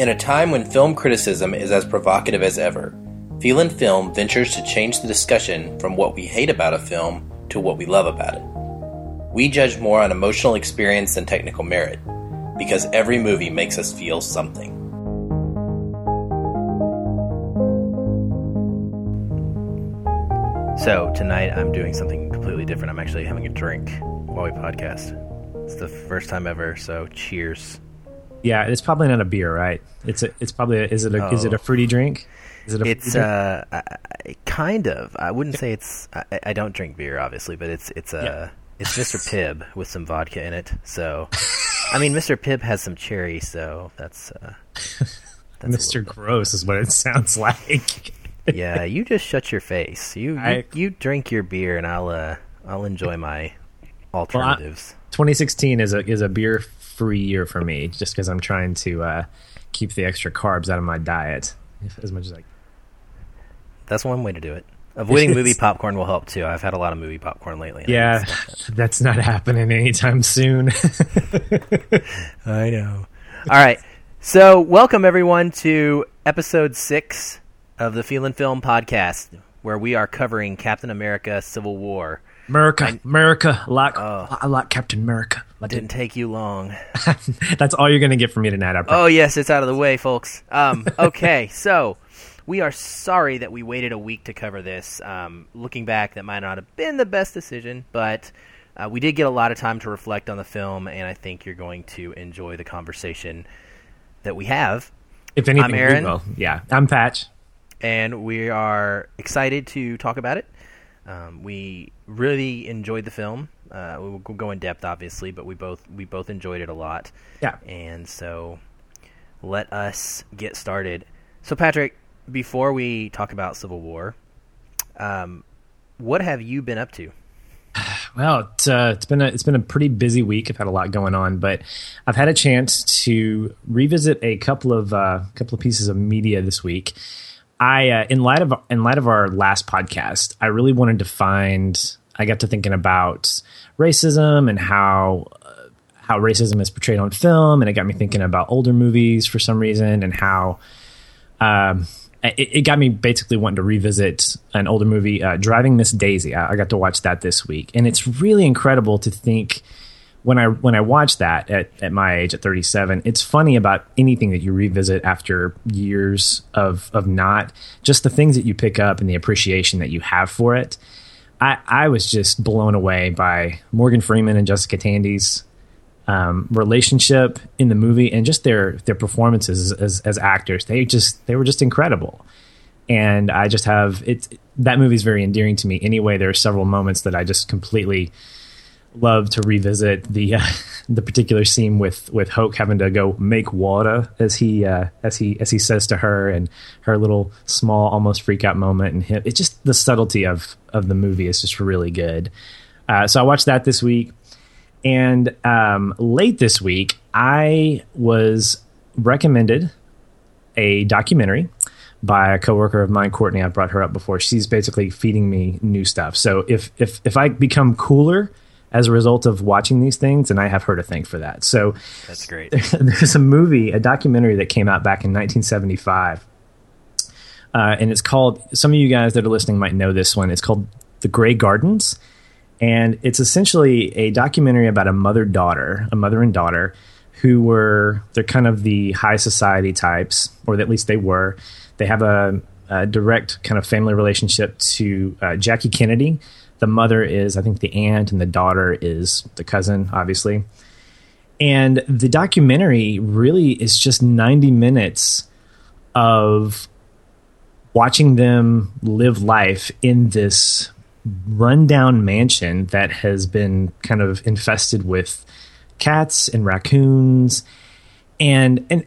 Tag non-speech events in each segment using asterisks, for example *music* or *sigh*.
In a time when film criticism is as provocative as ever, Feelin Film ventures to change the discussion from what we hate about a film to what we love about it. We judge more on emotional experience than technical merit, because every movie makes us feel something. So, tonight I'm doing something completely different. I'm actually having a drink while we podcast. It's the first time ever, so cheers. Yeah, it's probably not a beer, right? It's a, it's probably a, is it a, is it a oh. fruity drink? Is it a It's uh I, kind of. I wouldn't say it's I, I, don't drink beer obviously, but it's it's a yeah. it's Mr. *laughs* Pibb with some vodka in it. So I mean, Mr. Pibb has some cherry, so that's uh that's Mr. Gross is what it *laughs* sounds like. yeah, you just shut your face. You you, I, you, drink your beer, and I'll uh, I'll enjoy my alternatives. Well, 2016 is a is a beer free year for me, just because I'm trying to uh, keep the extra carbs out of my diet as much as I. That's one way to do it. Avoiding movie *laughs* popcorn will help too. I've had a lot of movie popcorn lately. Yeah, that's not happening anytime soon. *laughs* I know. All right. So, welcome everyone to episode six of the Feelin Film podcast, where we are covering Captain America: Civil War. America, I, America, like uh, I like Captain America. I didn't take you long. *laughs* That's all you're gonna get from me tonight. I oh yes, it's out of the way, folks. Um, *laughs* okay, so we are sorry that we waited a week to cover this. Um, looking back, that might not have been the best decision, but uh, we did get a lot of time to reflect on the film, and I think you're going to enjoy the conversation that we have. If anything, I'm Aaron. Yeah, I'm Patch and we are excited to talk about it. Um, we really enjoyed the film. Uh, we will go in depth, obviously, but we both we both enjoyed it a lot. Yeah. And so, let us get started. So, Patrick, before we talk about Civil War, um, what have you been up to? *sighs* Well, it's, uh, it's been a it's been a pretty busy week. I've had a lot going on, but I've had a chance to revisit a couple of uh, couple of pieces of media this week. I uh, in light of in light of our last podcast, I really wanted to find. I got to thinking about racism and how uh, how racism is portrayed on film, and it got me thinking about older movies for some reason, and how um, it, it, got me basically wanting to revisit an older movie, uh, Driving Miss Daisy. I, I, got to watch that this week, and it's really incredible to think when I when I watch that at, at my age at 37, it's funny about anything that you revisit after years of of not just the things that you pick up and the appreciation that you have for it. I, I was just blown away by Morgan Freeman and Jessica Tandy's um, relationship in the movie and just their their performances as, as actors. They just they were just incredible, and I just have it. That movie is very endearing to me. Anyway, there are several moments that I just completely love to revisit the uh, *laughs* the particular scene with with Hoke having to go make water as he uh, as he as he says to her and her little small almost freak out moment and him. It's just the subtlety of of the movie is just really good. Uh, so I watched that this week, and um, late this week I was recommended a documentary by a coworker of mine, Courtney. I've brought her up before. She's basically feeding me new stuff. So if if if I become cooler as a result of watching these things, and I have her to thank for that. So that's great. *laughs* There's a movie, a documentary that came out back in 1975, uh, and it's called. Some of you guys that are listening might know this one. It's called The Grey Gardens, and it's essentially a documentary about a mother daughter, a mother and daughter, who were they're kind of the high society types, or at least they were. They have a, a direct kind of family relationship to uh, Jackie Kennedy the mother is, I think, the aunt, and the daughter is the cousin, obviously. And the documentary really is just 90 minutes of watching them live life in this rundown mansion that has been kind of infested with cats and raccoons and and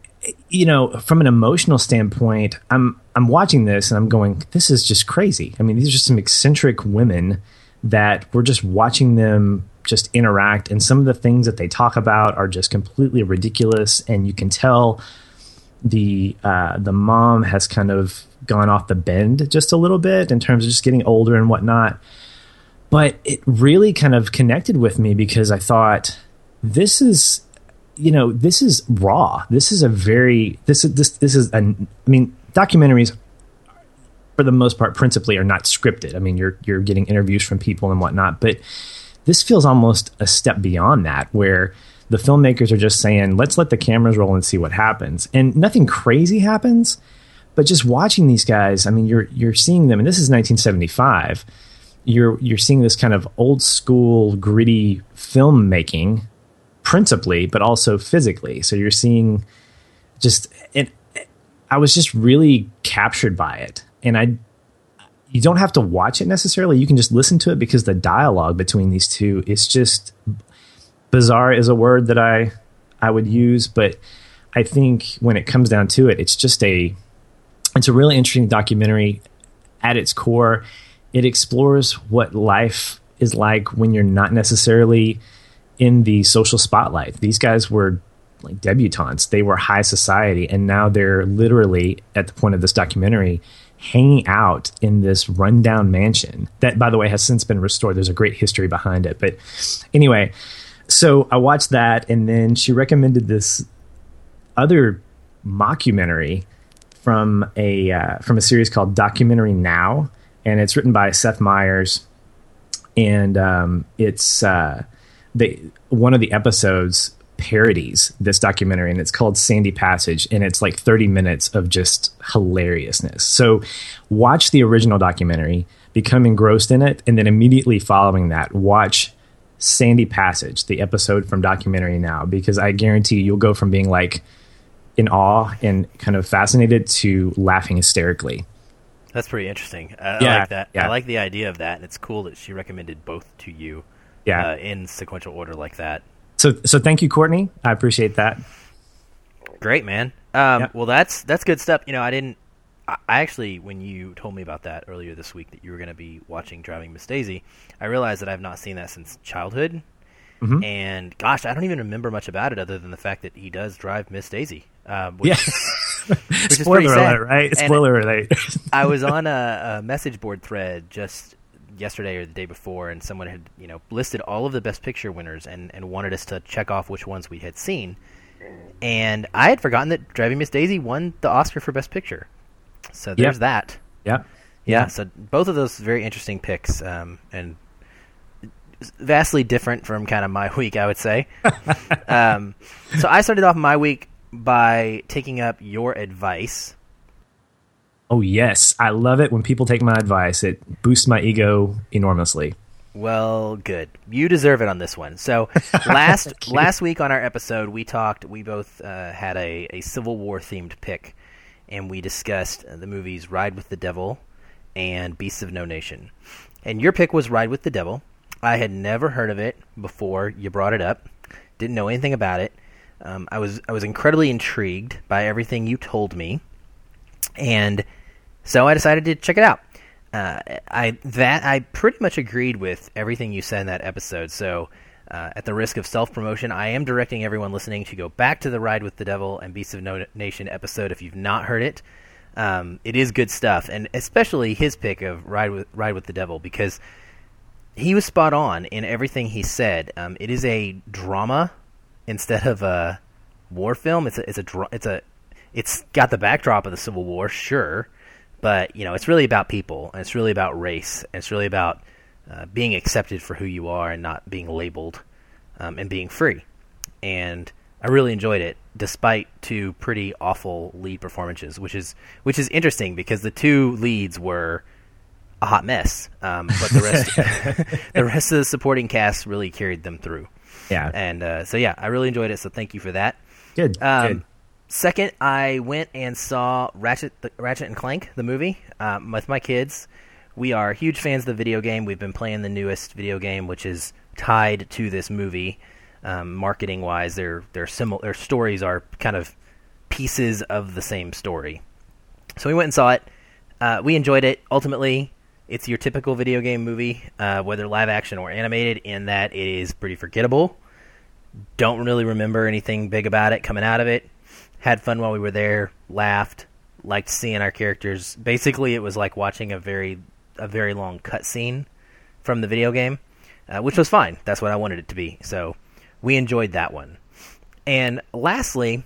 you know from an emotional standpoint i'm i'm watching this and i'm going this is just crazy i mean these are just some eccentric women that we're just watching them just interact and some of the things that they talk about are just completely ridiculous and you can tell the uh, the mom has kind of gone off the bend just a little bit in terms of just getting older and whatnot but it really kind of connected with me because I thought this is you know, this is raw. This is a very this is this this is a. I mean, documentaries for the most part principally are not scripted. I mean, you're you're getting interviews from people and whatnot, but this feels almost a step beyond that, where the filmmakers are just saying, "Let's let the cameras roll and see what happens," and nothing crazy happens. But just watching these guys, I mean, you're you're seeing them, and this is 1975. You're you're seeing this kind of old school gritty filmmaking, principally, but also physically. So you're seeing just it. I was just really captured by it, and I. You don't have to watch it necessarily. You can just listen to it because the dialogue between these two is just bizarre. Is a word that I I would use, but I think when it comes down to it, it's just a it's a really interesting documentary at its core. It explores what life is like when you're not necessarily in the social spotlight. These guys were like debutantes, they were high society, and now they're literally at the point of this documentary hanging out in this rundown mansion that, by the way, has since been restored. There's a great history behind it. But anyway, so I watched that, and then she recommended this other mockumentary from a uh, from a series called Documentary Now, and it's written by Seth Meyers, and um, it's uh, they one of the episodes parodies this documentary, and it's called Sandy Passage, and it's like thirty minutes of just hilariousness. So, watch the original documentary, become engrossed in it, and then immediately following that, watch. Sandy Passage, the episode from Documentary Now, because I guarantee you, you'll go from being like, in awe and kind of fascinated to laughing hysterically. That's pretty interesting. I, yeah, I like that. Yeah. I like the idea of that, and it's cool that she recommended both to you. Yeah. Uh, in sequential order like that. So, so thank you, Courtney. I appreciate that. Great, man. Um, yep. Well, that's that's good stuff. You know, I didn't. I actually, when you told me about that earlier this week, that you were going to be watching Driving Miss Daisy, I realized that I've not seen that since childhood. Mm-hmm. And gosh, I don't even remember much about it other than the fact that he does drive Miss Daisy. Um, which, yeah. *laughs* which Spoiler alert, right? Spoiler alert. I was on a, a, message board thread just yesterday or the day before, and someone had you know listed all of the Best Picture winners and, and wanted us to check off which ones we had seen. And I had forgotten that Driving Miss Daisy won the Oscar for Best Picture. So there's yep. that. Yeah. Yeah, so both of those very interesting picks, um, and vastly different from kind of my *laughs* week, I would say. *laughs* um, so I started off my week by taking up your advice. Oh yes, I love it when people take my advice. It boosts my ego enormously. Well, good. You deserve it on this one. So last *laughs* last week on our episode, we talked. We both uh, had a, a Civil War themed pick, and we discussed the movies Ride with the Devil and Beasts of No Nation. And your pick was Ride with the Devil. I had never heard of it before you brought it up. Didn't know anything about it. Um, I was I was incredibly intrigued by everything you told me, and so I decided to check it out. Uh, I that I pretty much agreed with everything you said in that episode. So, uh, at the risk of self promotion, I am directing everyone listening to go back to the Ride with the Devil and Beasts of No Nation episode if you've not heard it. Um, it is good stuff, and especially his pick of Ride with Ride with the Devil because he was spot on in everything he said. Um, it is a drama instead of a war film. It's a it's a it's a it's got the backdrop of the Civil War, sure, but you know it's really about people and it's really about race and it's really about uh, being accepted for who you are and not being labeled um, and being free. And I really enjoyed it, despite two pretty awful lead performances, which is which is interesting because the two leads were a hot mess. Um, but the rest, *laughs* *laughs* the rest of the supporting cast really carried them through. Yeah, and uh, so yeah, I really enjoyed it. So thank you for that. Good. Um, good. Second, I went and saw Ratchet, the, Ratchet and Clank, the movie, um, with my kids. We are huge fans of the video game. We've been playing the newest video game, which is tied to this movie. Um, marketing wise, their their similar their stories are kind of pieces of the same story. So we went and saw it. Uh, we enjoyed it. Ultimately, it's your typical video game movie, uh, whether live action or animated, in that it is pretty forgettable. Don't really remember anything big about it coming out of it. Had fun while we were there, laughed, liked seeing our characters. Basically, it was like watching a very a very long cutscene from the video game, uh, which was fine. That's what I wanted it to be. So we enjoyed that one. And lastly,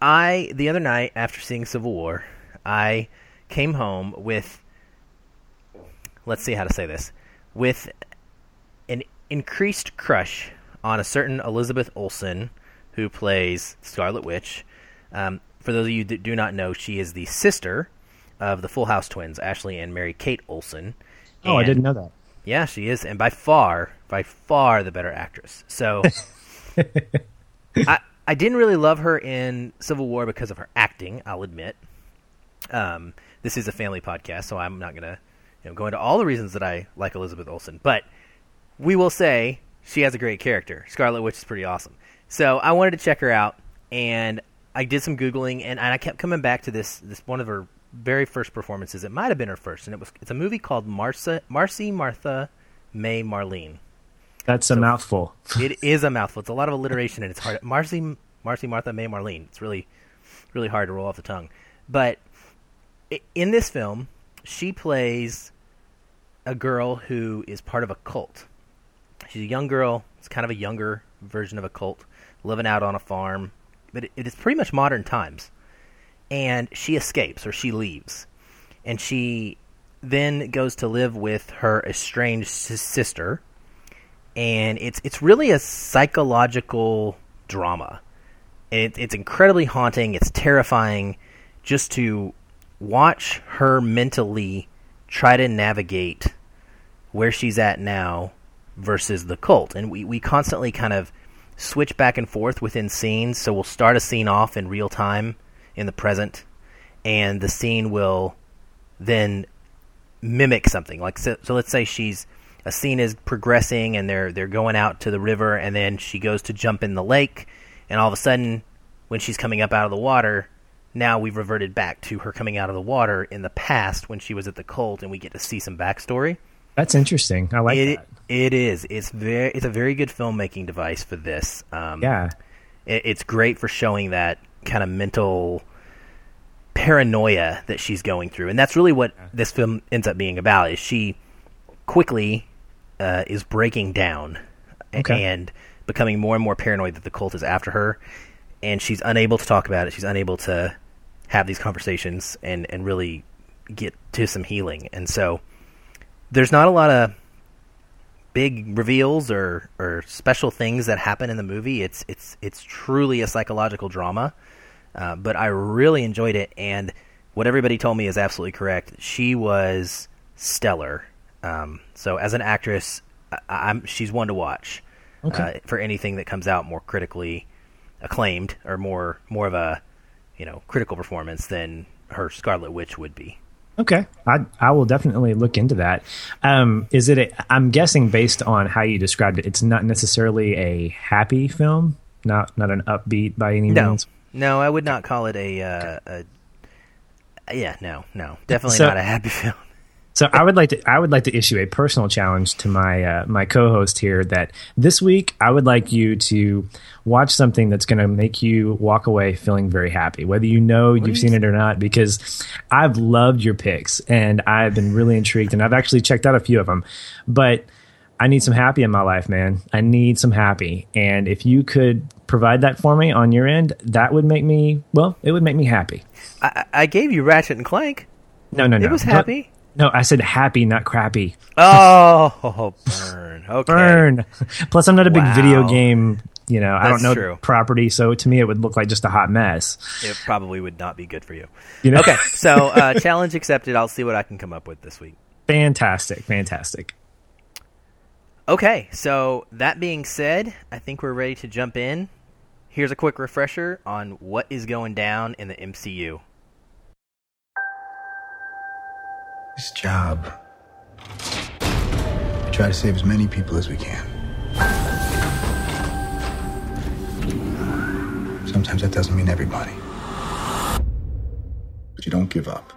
I the other night after seeing Civil War, I came home with let's see how to say this with an increased crush on a certain Elizabeth Olsen who plays Scarlet Witch. Um, for those of you that do not know, she is the sister of the Full House twins, Ashley and Mary Kate Olsen. Oh, I didn't know that. Yeah, she is, and by far, by far the better actress. So, *laughs* I I didn't really love her in Civil War because of her acting. I'll admit. Um, this is a family podcast, so I'm not gonna you know, go into all the reasons that I like Elizabeth Olsen, but we will say she has a great character. Scarlet Witch is pretty awesome. So I wanted to check her out, and I did some googling, and, and I kept coming back to this this one of her very first performances. It might have been her first, and it was it's a movie called Marcia, Marcy Martha May Marlene. That's a mouthful. *laughs* It is a mouthful. It's a lot of alliteration, and it's hard. Marcy Marcy Martha May Marlene. It's really really hard to roll off the tongue. But in this film, she plays a girl who is part of a cult. She's a young girl. It's kind of a younger version of a cult, living out on a farm. But it, it is pretty much modern times. And she escapes or she leaves. And she then goes to live with her estranged sister. And it's it's really a psychological drama. It, it's incredibly haunting. It's terrifying just to watch her mentally try to navigate where she's at now versus the cult. And we, we constantly kind of switch back and forth within scenes. So we'll start a scene off in real time in the present, and the scene will then mimic something. Like so, so let's say she's a scene is progressing and they're they're going out to the river and then she goes to jump in the lake and all of a sudden when she's coming up out of the water now we've reverted back to her coming out of the water in the past when she was at the cult and we get to see some backstory That's interesting. I like it that. it is it's very it's a very good filmmaking device for this um, Yeah. it, it's great for showing that kind of mental paranoia that she's going through, and that's really what this film ends up being about. Is she quickly uh, is breaking down Okay. and becoming more and more paranoid that the cult is after her, and she's unable to talk about it. She's unable to have these conversations and and really get to some healing. And so there's not a lot of big reveals or, or special things that happen in the movie. It's it's it's truly a psychological drama. Uh, but I really enjoyed it, and what everybody told me is absolutely correct. She was stellar. Um, so as an actress, I, I'm she's one to watch Okay. uh, for anything that comes out more critically acclaimed or more more of a you know critical performance than her Scarlet Witch would be. Okay, I I will definitely look into that. Um, is it? A, I'm guessing based on how you described it, it's not necessarily a happy film, not not an upbeat by any No, means. no, I would not call it a. Uh, a yeah, no, no, definitely So- not a happy *laughs* film. So I would like to I would like to issue a personal challenge to my uh, my co-host here that this week I would like you to watch something that's going to make you walk away feeling very happy, whether you know you've seen it or not. Because I've loved your picks and I've been really intrigued, and I've actually checked out a few of them, but. I need some happy in my life, man. I need some happy. And if you could provide that for me on your end, that would make me, well, it would make me happy. I, I gave you Ratchet and Clank. No, no, no. It was happy. No, I said happy, not crappy. Oh, *laughs* burn. *laughs* Okay. burn. Plus, I'm not a big Wow. video game. You know, I don't know true. property, so to me, it would look like just a hot mess. It probably would not be good for you. You know, Okay, *laughs* so uh, challenge accepted. I'll see what I can come up with this week. fantastic, fantastic. Okay, so that being said, I think we're ready to jump in. Here's a quick refresher on what is going down in the MCU. This job. We try to save as many people as we can. Sometimes that doesn't mean everybody. But you don't give up.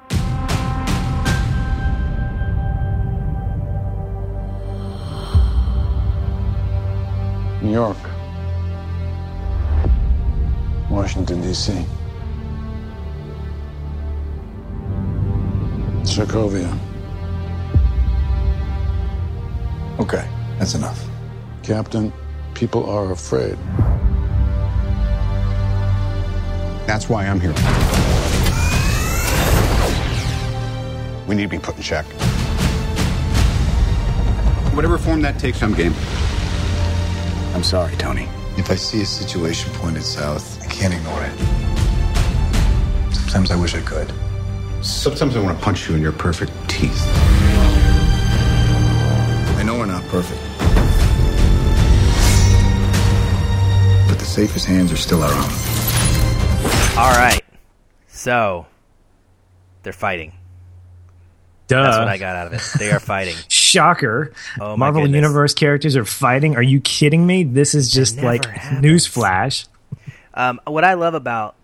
New York, Washington, D.C., Sokovia, Okay, that's enough. Captain, people are afraid. That's why I'm here. We need to be put in check. Whatever form that takes, I'm game. I'm sorry, Tony. If I see a situation pointed south, I can't ignore it. Sometimes I wish I could. Sometimes I want to punch you in your perfect teeth. I know we're not perfect. But the safest hands are still our own. All right. So they're fighting. Duh. That's what I got out of it. They are fighting. *laughs* Shocker. Oh, Marvel goodness. Universe characters are fighting. Are you kidding me? This is just like happens. newsflash. Um, what I love about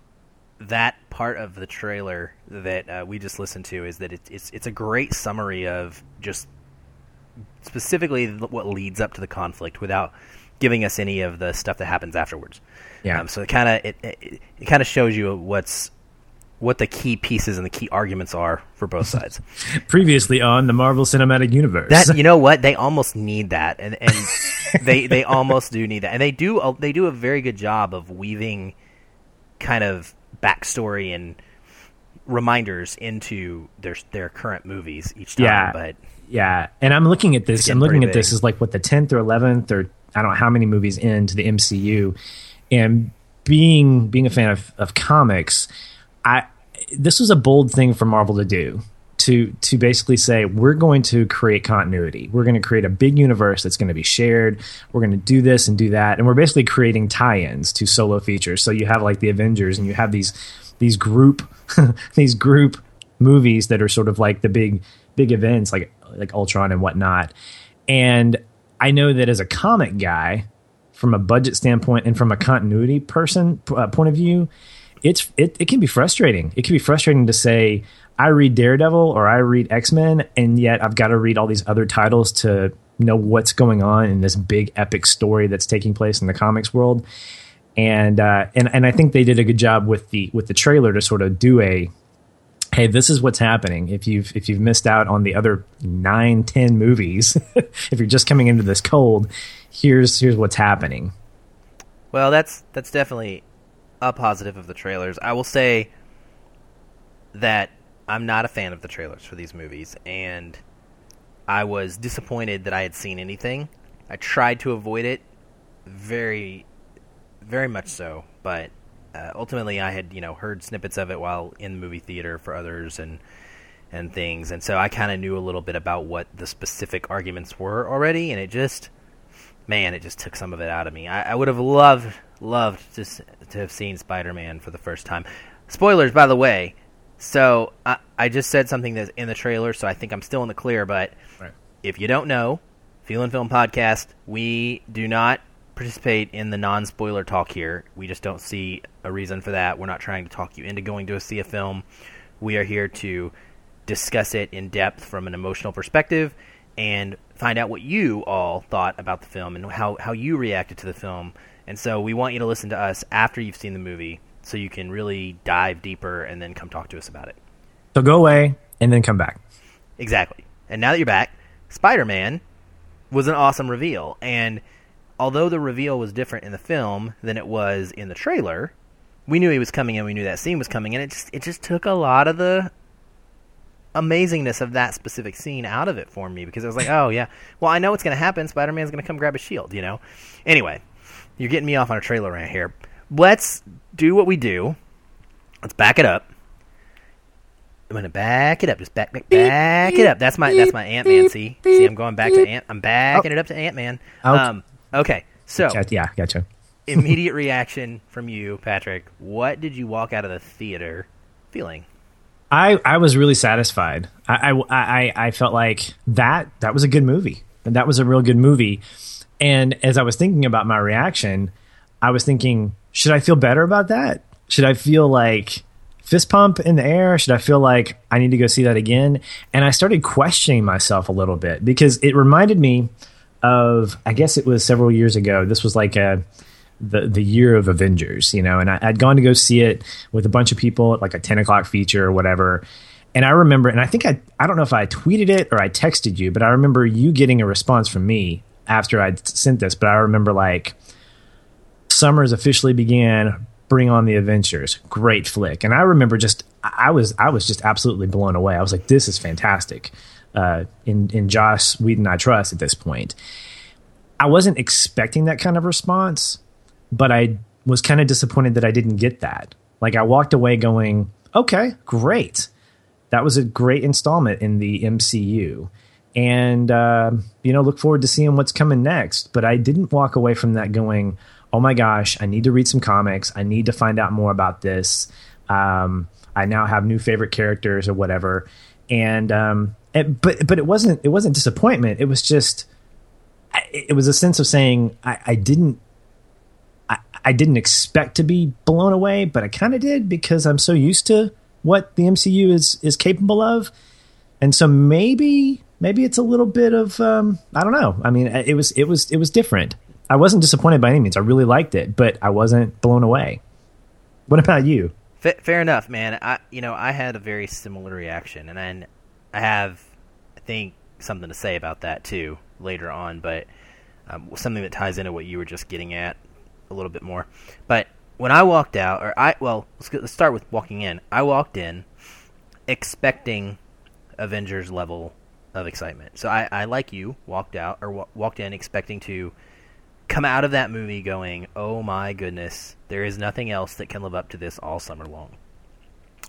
that part of the trailer that uh, we just listened to is that it, it's it's a great summary of just specifically what leads up to the conflict without giving us any of the stuff that happens afterwards. Yeah. Um, so it kind of it, it, it kind of shows you what's what the key pieces and the key arguments are for both sides. *laughs* Previously on the Marvel Cinematic Universe. That you *laughs* know what they almost need that, and and they they almost do need that, and they do they do a very good job of weaving kind of backstory and reminders into their their current movies each time. Yeah. but Yeah, and I'm looking at this. I'm looking at this as like what the tenth or eleventh or I don't know how many movies into the MCU, and being being a fan of, of comics, I this was a bold thing for Marvel to do to to basically say we're going to create continuity. We're going to create a big universe that's going to be shared. We're going to do this and do that, and we're basically creating tie-ins to solo features. So you have like the Avengers, and you have these these group *laughs* these group movies that are sort of like the big big events like like Ultron and whatnot. And I know that as a comic guy, from a budget standpoint and from a continuity person uh, point of view, it's it, it can be frustrating. It can be frustrating to say I read Daredevil or I read X Men, and yet I've got to read all these other titles to know what's going on in this big epic story that's taking place in the comics world. And uh, and and I think they did a good job with the with the trailer to sort of do a hey this is what's happening if you've if you've missed out on the other nine ten movies *laughs* if you're just coming into this cold here's here's what's happening well, that's that's definitely a positive of the trailers. I will say that I'm not a fan of the trailers for these movies, and I was disappointed that I had seen anything. I tried to avoid it, very, very much so, but uh, ultimately I had you know heard snippets of it while in the movie theater for others and and things, and so I kind of knew a little bit about what the specific arguments were already, and it just man, it just took some of it out of me. I, I would have loved loved to s- to have seen Spider Man for the first time. Spoilers, by the way. So I, I just said something that's in the trailer, so I think I'm still in the clear. But Right. if you don't know, Feelin Film podcast, we do not participate in the non-spoiler talk here. We just don't see a reason for that. We're not trying to talk you into going to see a film. We are here to discuss it in depth from an emotional perspective and find out what you all thought about the film and how, how you reacted to the film. And so we want you to listen to us after you've seen the movie so you can really dive deeper and then come talk to us about it. so go away and then come back Exactly. And now that you're back, Spider Man was an awesome reveal. And although the reveal was different in the film than it was in the trailer, we knew he was coming and we knew that scene was coming and it just it just took a lot of the amazingness of that specific scene out of it for me because I was like, oh yeah, well I know what's gonna happen. Spider Man's gonna come grab a shield, you know. Anyway, you're getting me off on a trailer rant here. Let's do what we do. Let's back it up. I'm gonna back it up. Just back, back, back it up. That's my that's my Ant Man. See, see, I'm going back to Ant. I'm backing it up to Ant Man. Oh. Um, okay, so Gotcha- yeah gotcha immediate reaction from you, Patrick. What did you walk out of the theater feeling? I, I was really satisfied. I, I, I, I felt like that that was a good movie. And that was a real good movie. And as I was thinking about my reaction, I was thinking, should I feel better about that? Should I feel like fist pump in the air? Should I feel like I need to go see that again? And I started questioning myself a little bit because it reminded me of I guess it was several years ago. This was like a the the year of Avengers, you know, and I, I'd gone to go see it with a bunch of people at like a ten o'clock feature or whatever. And I remember, and I think I I don't know if I tweeted it or I texted you, but I remember you getting a response from me after I'd sent this. But I remember like summers officially began. Bring on the Adventures, great flick. And I remember just I was I was just absolutely blown away. I was like, this is fantastic. Uh, in in Joss Whedon, I trust at this point. I wasn't expecting that kind of response, but I was kind of disappointed that I didn't get that. Like I walked away going, okay, great. That was a great installment in the MCU. And, uh, you know, look forward to seeing what's coming next. But I didn't walk away from that going, oh my gosh, I need to read some comics. I need to find out more about this. Um, I now have new favorite characters or whatever. And, um, it, but, but it wasn't, it wasn't disappointment. It was just, it was a sense of saying, I, I didn't I didn't expect to be blown away, but I kind of did because I'm so used to what the MCU is is capable of, and so maybe maybe it's a little bit of um, I don't know. I mean, it was it was it was different. I wasn't disappointed by any means. I really liked it, but I wasn't blown away. What about you? Fair enough, man. I you know I had a very similar reaction, and I, I have I think something to say about that too later on, but um, something that ties into what you were just getting at a little bit more. But when I walked out, or I well, let's, go, let's start with walking in. I walked in expecting Avengers level of excitement. So I, I like you, walked out or w- walked in expecting to come out of that movie going, "Oh my goodness, there is nothing else that can live up to this all summer long."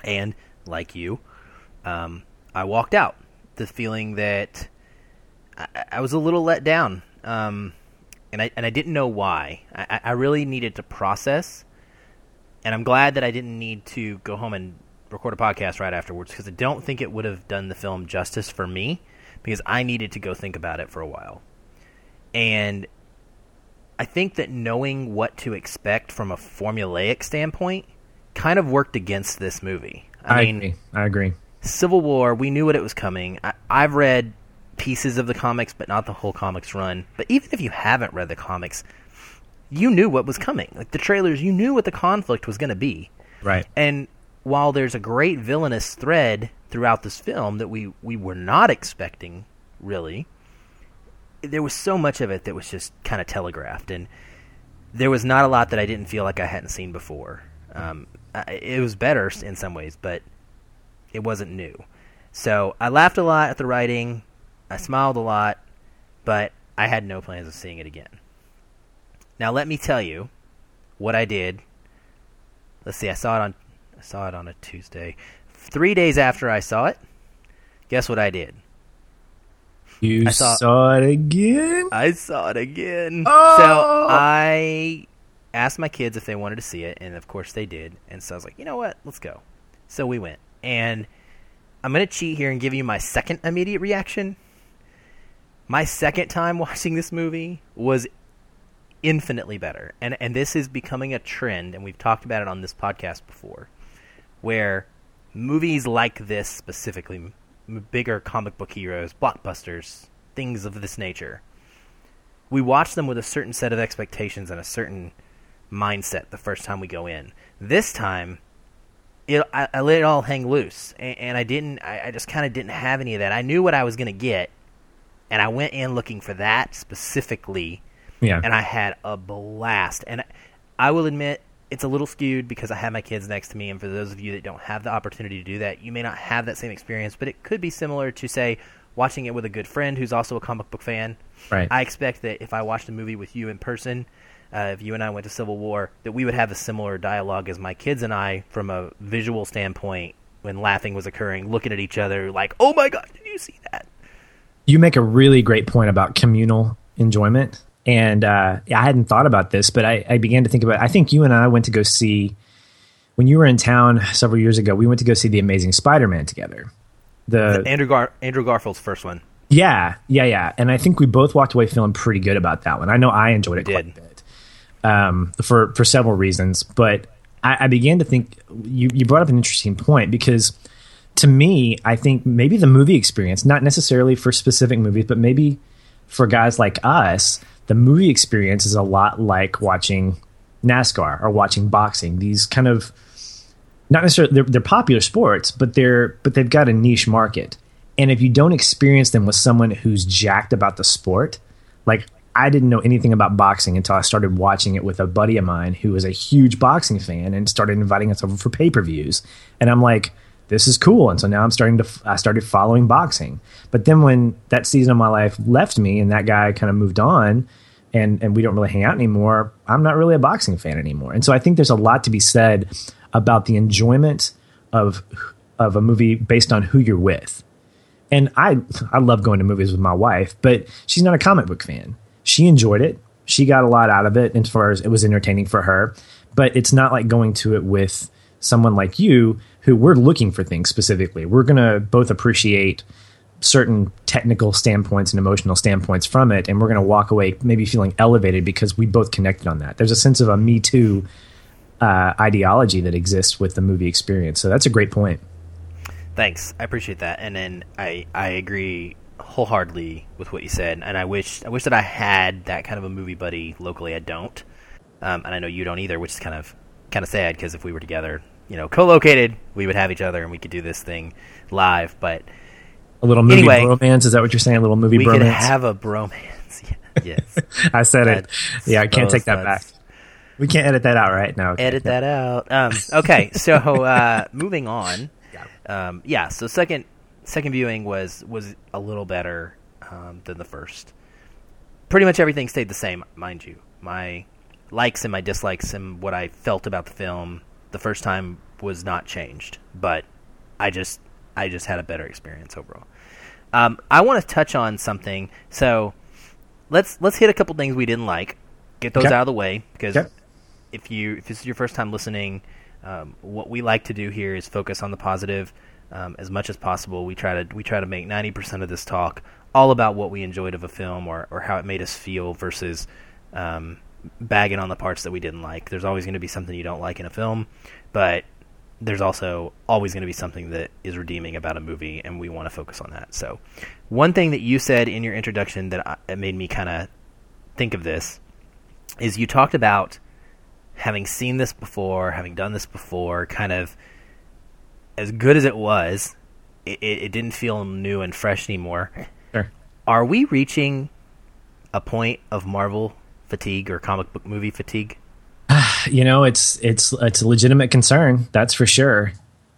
And like you, um, I walked out the feeling that I, I was a little let down. Um, and I and I didn't know why. I, I really needed to process, and I'm glad that I didn't need to go home and record a podcast right afterwards because I don't think it would have done the film justice for me because I needed to go think about it for a while, and I think that knowing what to expect from a formulaic standpoint kind of worked against this movie. I, I mean, agree. I agree. Civil War, we knew what it was coming. I, I've read pieces of the comics, but not the whole comics run. But even if you haven't read the comics, you knew what was coming. Like the trailers, you knew what the conflict was going to be. Right. And while there's a great villainous thread throughout this film that we we were not expecting, really, there was so much of it that was just kind of telegraphed, and there was not a lot that I didn't feel like I hadn't seen before. Um, it was better in some ways, but it wasn't new. So I laughed a lot at the writing. I smiled a lot, but I had no plans of seeing it again. Now let me tell you what I did. Let's see, I saw it on I saw it on a Tuesday. 3 days after I saw it, guess what I did? You I saw, saw it again? I saw it again. Oh! So I asked my kids if they wanted to see it, and of course they did. And so I was like, you know what? Let's go. So we went. And I'm going to cheat here and give you my second immediate reaction my second time *laughs* watching this movie was infinitely better. And and this is becoming a trend and we've talked about it on this podcast before where movies like this specifically bigger comic book heroes, blockbusters, things of this nature. We watch them with a certain set of expectations and a certain mindset the first time we go in. This time it, I, I let it all hang loose, and, and I didn't. I, I just kind of didn't have any of that. I knew what I was going to get, and I went in looking for that specifically. Yeah. And I had a blast. And I will admit it's a little skewed because I have my kids next to me. And for those of you that don't have the opportunity to do that, you may not have that same experience, but it could be similar to say watching it with a good friend who's also a comic book fan. Right. I expect that if I watched a movie with you in person, uh, if you and I went to Civil War, that we would have a similar dialogue as my kids and I from a visual standpoint when laughing was occurring, looking at each other like, "Oh my god, did you see that?" you make a really great point about communal enjoyment. And uh, I hadn't thought about this, but I, I began to think about. It. I think you and I went to go see when you were in town several years ago. We went to go see the Amazing Spider-Man together. The, the Andrew Gar- Andrew Garfield's first one. Yeah, yeah, yeah. And I think we both walked away feeling pretty good about that one. I know I enjoyed it quite a bit um, for for several reasons, but I, I began to think you you brought up an interesting point because to me, I think maybe the movie experience, not necessarily for specific movies, but maybe for guys like us, the movie experience is a lot like watching NASCAR or watching boxing. These kind of not necessarily they're, they're popular sports, but they're but they've got a niche market. And if you don't experience them with someone who's jacked about the sport, like I didn't know anything about boxing until I started watching it with a buddy of mine who was a huge boxing fan and started inviting us over for pay per views. And I'm like, this is cool. And so now I'm starting to, I started following boxing. But then when that season of my life left me and that guy kind of moved on and, and we don't really hang out anymore, I'm not really a boxing fan anymore. And so I think there's a lot to be said about the enjoyment of, of a movie based on who you're with. And I, I love going to movies with my wife, but she's not a comic book fan. She enjoyed it. She got a lot out of it as far as it was entertaining for her. But it's not like going to it with someone like you who we're looking for things specifically. We're going to both appreciate certain technical standpoints and emotional standpoints from it, and we're going to walk away maybe feeling elevated because we both connected on that. There's a sense of a Me Too uh, ideology that exists with the movie experience. So that's a great point. Thanks, I appreciate that, and then I I agree wholeheartedly with what you said, and I wish I wish that I had that kind of a movie buddy locally. I don't, um, and I know you don't either, which is kind of kind of sad because if we were together, you know, co-located, we would have each other and we could do this thing live. But a little movie anyway, bromance is that what you're saying? A little movie we bromance. could have a bromance. *laughs* yes, *laughs* I said it. Yeah, I can't take that back. We can't edit that out, right? No, edit that out. Um, okay, so *laughs* uh, moving on. Um, yeah, so second second viewing was was a little better um, than the first. Pretty much everything stayed the same, mind you. My likes and my dislikes and what I felt about the film the first time was not changed, but I just I just had a better experience overall. Um, I want to touch on something. So let's let's hit a couple things we didn't like. Get those Okay. out of the way because Okay. if you if this is your first time listening, um, what we like to do here is focus on the positive um, as much as possible. We try to we try to make ninety percent of this talk all about what we enjoyed of a film or, or how it made us feel versus um, bagging on the parts that we didn't like. There's always going to be something you don't like in a film, but there's also always going to be something that is redeeming about a movie, and we want to focus on that. So, one thing that you said in your introduction that, I, that made me kind of think of this is you talked about having seen this before, having done this before, kind of as good as it was, it, it, didn't feel new and fresh anymore. Sure. Are we reaching a point of Marvel fatigue or comic book movie fatigue? *sighs* you know it's it's it's a legitimate concern that's for sure.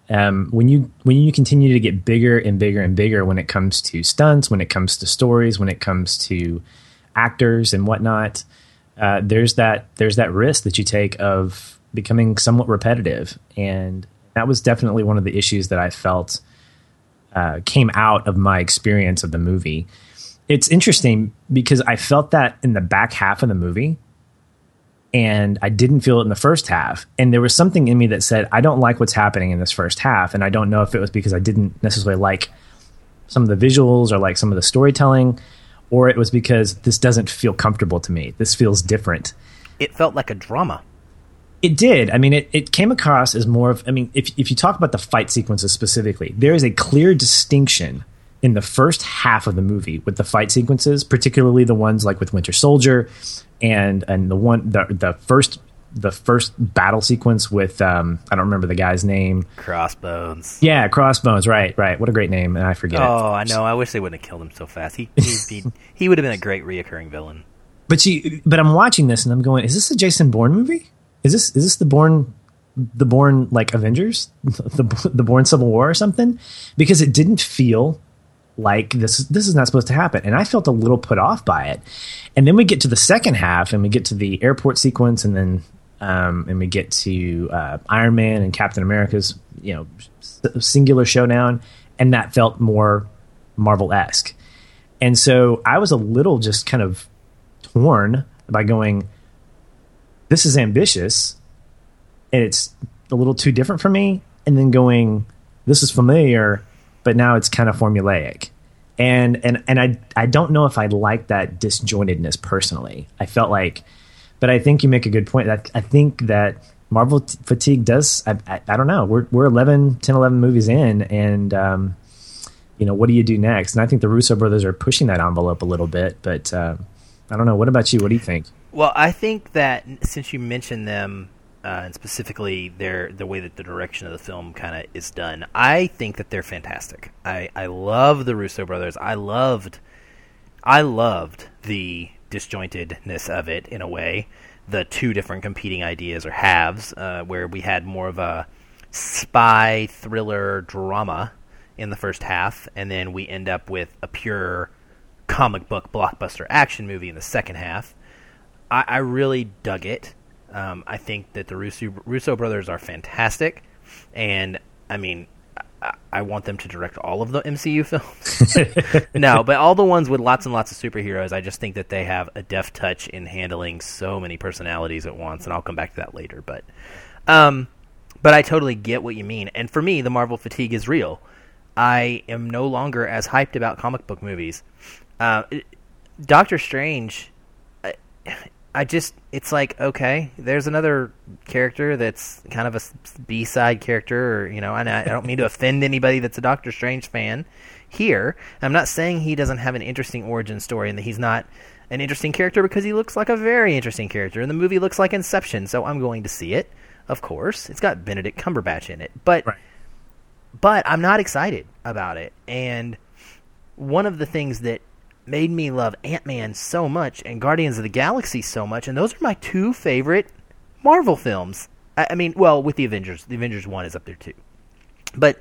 Um, when you when you continue to get bigger and bigger and bigger when it comes to stunts when it comes to stories when it comes to actors and whatnot uh, there's that there's that risk that you take of becoming somewhat repetitive. And that was definitely one of the issues that i felt uh, came out of my experience of the movie it's interesting because i felt that in the back half of the movie and I didn't feel it in the first half. And there was something in me that said, I don't like what's happening in this first half. And I don't know if it was because I didn't necessarily like some of the visuals or like some of the storytelling, or it was because this doesn't feel comfortable to me. This feels different. It felt like a drama. It did. I mean, it, it came across as more of, I mean, if, if you talk about the fight sequences specifically, there is a clear distinction in the first half of the movie with the fight sequences, particularly the ones like with Winter Soldier and and the one the the first the first battle sequence with um I don't remember the guy's name. Crossbones. Yeah, Crossbones. Right, right. What a great name, and I forget it. Oh, I know. I wish they wouldn't have killed him so fast. He he'd be, *laughs* he would have been a great reoccurring villain. But you, but I'm watching this and I'm going, is this a Jason Bourne movie? Is this is this the Bourne, the Bourne like Avengers, *laughs* the the Bourne Civil War or something? Because it didn't feel like this this is not supposed to happen, and I felt a little put off by it. And then we get to the second half, and we get to the airport sequence, and then um, and we get to uh, Iron Man and Captain America's you know singular showdown, and that felt more Marvel esque. And so I was a little just kind of torn by going, this is ambitious and it's a little too different for me. And then going, this is familiar, but now it's kind of formulaic. And, and, and I, I don't know if I like that disjointedness personally. I felt like, but I think you make a good point. I, I think that Marvel t- fatigue does, I, I, I don't know. We're, we're 11, 10, 11 movies in and, um, you know, what do you do next? And I think the Russo brothers are pushing that envelope a little bit, but uh, I don't know. What about you? What do you think? Well, I think that since you mentioned them, uh, and specifically their the way that the direction of the film kind of is done, I think that they're fantastic. I I love the Russo brothers. I loved, I loved the disjointedness of it in a way. The two different competing ideas or halves, uh, where we had more of a spy thriller drama in the first half, and then we end up with a pure comic book blockbuster action movie in the second half. I, I really dug it. Um, I think that the Russo, Russo brothers are fantastic, and I mean, I, I want them to direct all of the MCU films. *laughs* no, but all the ones with lots and lots of superheroes. I just think that they have a deft touch in handling so many personalities at once, and I'll come back to that later. But, um, but I totally get what you mean, and for me, the Marvel fatigue is real. I am no longer as hyped about comic book movies. Uh, Doctor Strange, I, just it's like okay, there's another character that's kind of a B side character, or you know, and I, I don't mean to offend anybody that's a Doctor Strange fan here. I'm not saying he doesn't have an interesting origin story and that he's not an interesting character because he looks like a very interesting character, and the movie looks like Inception, so I'm going to see it. Of course, it's got Benedict Cumberbatch in it, but Right. but I'm not excited about it. And one of the things that made me love Ant Man so much and Guardians of the Galaxy so much, and those are my two favorite Marvel films. I, I mean, well, with the Avengers, the Avengers one is up there too, but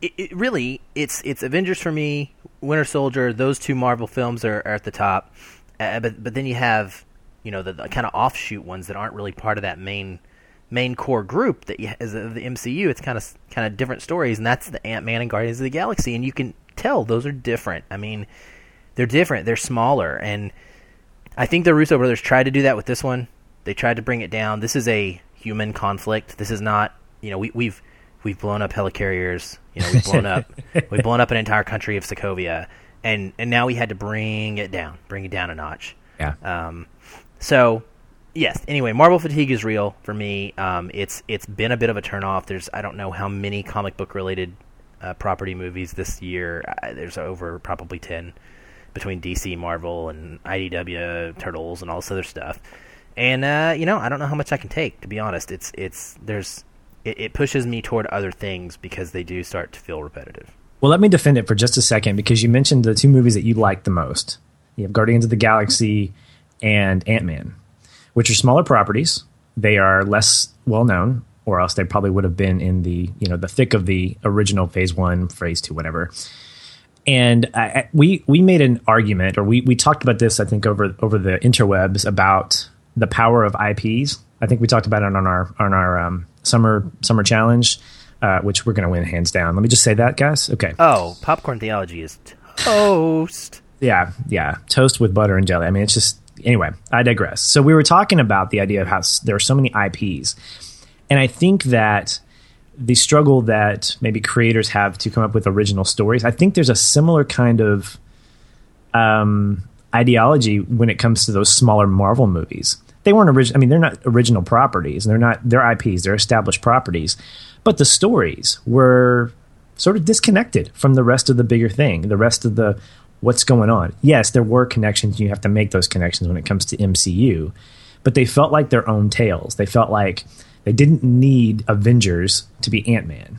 it, it really it's it's Avengers for me, Winter Soldier. Those two Marvel films are, are at the top, uh, but but then you have you know the, the kind of offshoot ones that aren't really part of that main main core group that you, is the, MCU. It's kind of kind of different stories, and that's the Ant Man and Guardians of the Galaxy, and you can tell those are different. I mean, they're different. They're smaller, and I think the Russo brothers tried to do that with this one. They tried to bring it down. This is a human conflict. This is not you know we, we've we've blown up helicarriers. You know we've blown up *laughs* we've blown up an entire country of Sokovia, and and now we had to bring it down, bring it down a notch. Yeah. Um, so yes. Anyway, Marvel fatigue is real for me. Um, it's it's been a bit of a turnoff. There's I don't know how many comic book related uh, property movies this year. Uh, there's over probably ten between DC, Marvel, and IDW, Turtles, and all this other stuff. And uh, you know, I don't know how much I can take. To be honest, it's it's there's it, it pushes me toward other things because they do start to feel repetitive. Well, let me defend it for just a second because you mentioned the two movies that you like the most. You have Guardians of the Galaxy and Ant Man, which are smaller properties. They are less well known, or else they probably would have been in the you know the thick of the original Phase One, Phase Two, whatever. And we we made an argument, or we we talked about this, I think, over over the interwebs about the power of IPs. I think we talked about it on our on our um, summer summer challenge, uh, which we're going to win hands down. Let me just say that, guys. Okay. Oh, popcorn theology is toast. Yeah, yeah. Toast with butter and jelly. I mean, it's just anyway. I digress. So we were talking about the idea of how s- there are so many IPs, and I think that the struggle that maybe creators have to come up with original stories. I think there's a similar kind of um, ideology when it comes to those smaller Marvel movies. They weren't original. I mean, they're not original properties. They're not. They're IPs. They're established properties, but the stories were sort of disconnected from the rest of the bigger thing. The rest of the what's going on. Yes, there were connections. You have to make those connections when it comes to MCU, but they felt like their own tales. They felt like they didn't need Avengers to be Ant Man.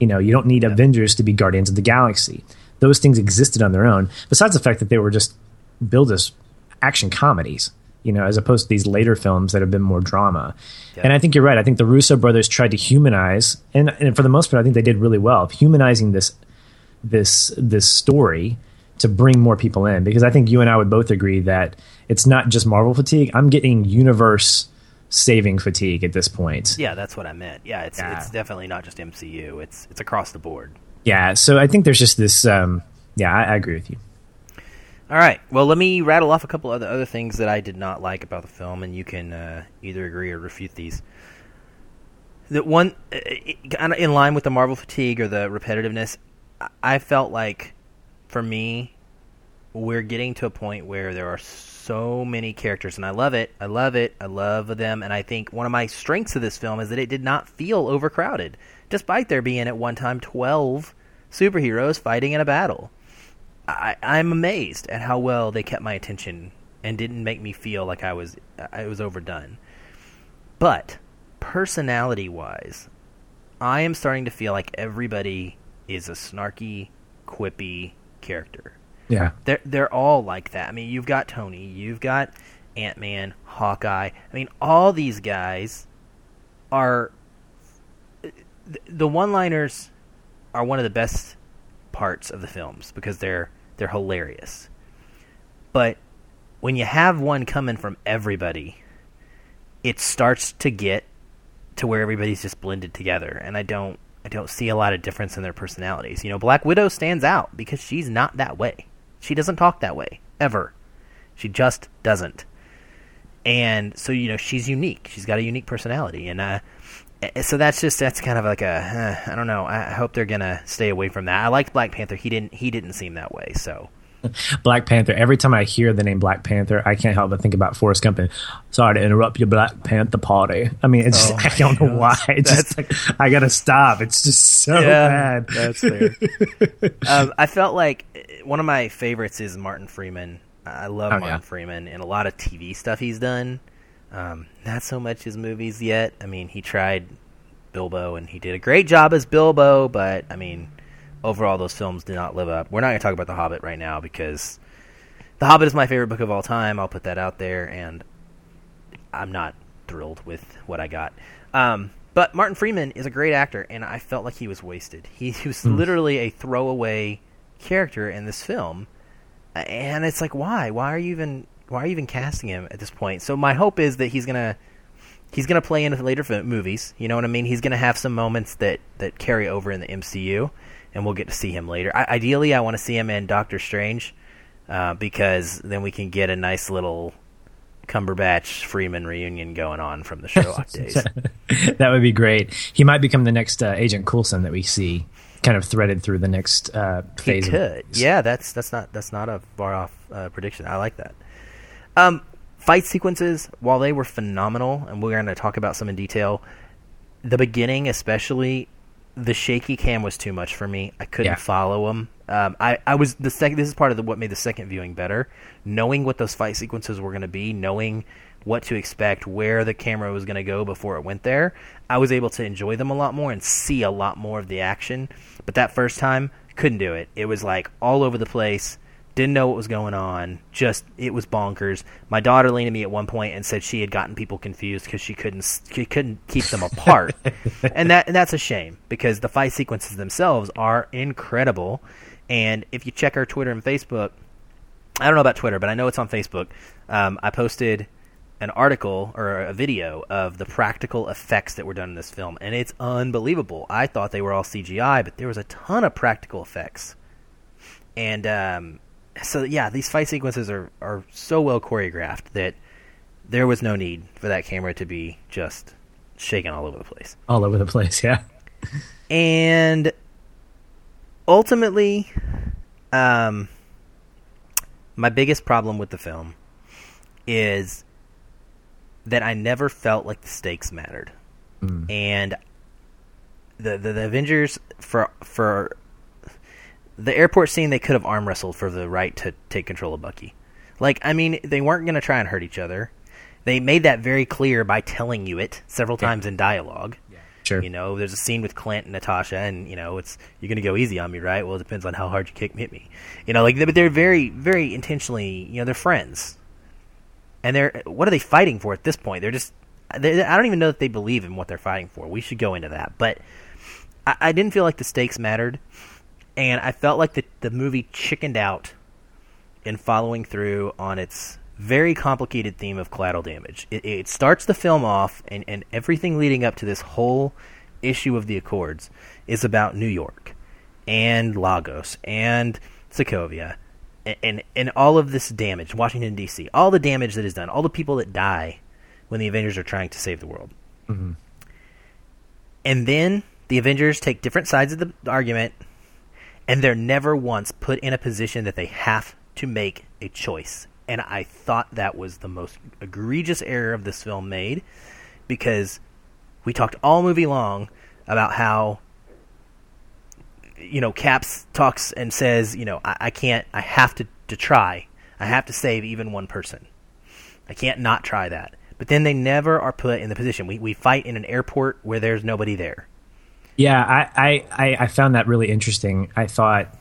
You know, you don't need Avengers to be Guardians of the Galaxy. Those things existed on their own. Besides the fact that they were just billed as action comedies, you know, as opposed to these later films that have been more drama. And I think you're right. I think the Russo brothers tried to humanize, and, and for the most part, I think they did really well of humanizing this this this story to bring more people in. Because I think you and I would both agree that it's not just Marvel fatigue. I'm getting universe saving fatigue at this point. Yeah, that's what I meant. Yeah, it's Yeah. it's definitely not just MCU. It's it's across the board. Yeah, so I think there's just this. Um, yeah, I, I agree with you. All right. Well, let me rattle off a couple other other things that I did not like about the film, and you can uh, either agree or refute these. The one, uh, kind of in line with the Marvel fatigue or the repetitiveness, I felt like, for me, we're getting to a point where there are so many characters, and I love it. I love it. I love them, and I think one of my strengths of this film is that it did not feel overcrowded, despite there being at one time twelve superheroes fighting in a battle. I, I'm amazed at how well they kept my attention and didn't make me feel like I was I was overdone. But personality wise, I am starting to feel like everybody is a snarky, quippy character. Yeah. They're they're all like that. I mean, you've got Tony, you've got Ant Man, Hawkeye. I mean, all these guys are the one-liners are one of the best parts of the films because they're they're hilarious. But when you have one coming from everybody, it starts to get to where everybody's just blended together, and I don't I don't see a lot of difference in their personalities. You know, Black Widow stands out because she's not that way. She doesn't talk that way ever. She just doesn't. And so you know, she's unique. She's got a unique personality, and uh, so that's just that's kind of like a uh, I don't know. I hope they're gonna stay away from that. I liked Black Panther. He didn't he didn't seem that way. So *laughs* Black Panther. Every time I hear the name Black Panther, I can't help but think about Forrest Gump. And, Sorry to interrupt your Black Panther party. I mean, it's Oh just, *laughs* I don't know why. It's just like I gotta stop. It's just so bad. That's fair. *laughs* um, I felt like one of my favorites is Martin Freeman. I love Oh, Martin yeah. Freeman and a lot of TV stuff he's done. Um, not so much his movies yet. I mean, he tried Bilbo and he did a great job as Bilbo, but I mean, overall, those films did not live up. We're not going to talk about The Hobbit right now because The Hobbit is my favorite book of all time. I'll put that out there, and I'm not thrilled with what I got. Um, but Martin Freeman is a great actor, and I felt like he was wasted. He, he was literally a throwaway character in this film, and it's like, why? Why are you even? Why are you even casting him at this point? So my hope is that he's gonna he's gonna play in later movies. You know what I mean? He's gonna have some moments that that carry over in the MCU, and we'll get to see him later. I, ideally, I want to see him in Doctor Strange, uh, because then we can get a nice little Cumberbatch Freeman reunion going on from the Sherlock *laughs* days. that would be great. He might become the next uh, Agent Coulson that we see, kind of threaded through the next uh, phase. of could. Yeah, that's that's not that's not a far off uh, prediction. I like that. Um, fight sequences, while they were phenomenal, and we're going to talk about some in detail, the beginning especially, the shaky cam was too much for me. I couldn't Yeah. follow them. Um, I, I was the second. This is part of the, what made the second viewing better. Knowing what those fight sequences were going to be, knowing what to expect, where the camera was going to go before it went there, I was able to enjoy them a lot more and see a lot more of the action. But that first time, couldn't do it. It was like all over the place. Didn't know what was going on. Just it was bonkers. My daughter leaned at me at one point and said she had gotten people confused because she couldn't she couldn't keep them apart, *laughs* and that and that's a shame because the fight sequences themselves are incredible. And if you check our Twitter and Facebook, I don't know about Twitter, but I know it's on Facebook. Um, I posted an article or a video of the practical effects that were done in this film, and it's unbelievable. I thought they were all CGI, but there was a ton of practical effects, and um, so yeah, these fight sequences are are so well choreographed that there was no need for that camera to be just shaking all over the place. all over the place. Yeah. And ultimately, um, my biggest problem with the film is that I never felt like the stakes mattered, mm. and the, the the Avengers for for the airport scene they could have arm wrestled for the right to take control of Bucky. Like I mean, they weren't going to try and hurt each other. They made that very clear by telling you it several times in dialogue. Sure. You know, there's a scene with Clint and Natasha, and you know, it's you're gonna go easy on me, right? Well, it depends on how hard you kick hit me. You know, like, but they're very, very intentionally, you know, they're friends, and they're what are they fighting for at this point? They're just, they, I don't even know that they believe in what they're fighting for. We should go into that, but I, I didn't feel like the stakes mattered, and I felt like the the movie chickened out in following through on its very complicated theme of collateral damage. It, it starts the film off, and, and everything leading up to this whole issue of the Accords is about New York and Lagos and Sokovia and, and, all of this damage, Washington, D.C., all the damage that is done, all the people that die when the Avengers are trying to save the world. Mm-hmm. And then the Avengers take different sides of the argument, and they're never once put in a position that they have to make a choice. And I thought that was the most egregious error of this film made because we talked all movie long about how you know Caps talks and says, you know, I, I can't, I have to to try, I have to save even one person. I can't not try that. But then they never are put in the position. We we fight in an airport where there's nobody there. Yeah, I, I, I, found that really interesting. I thought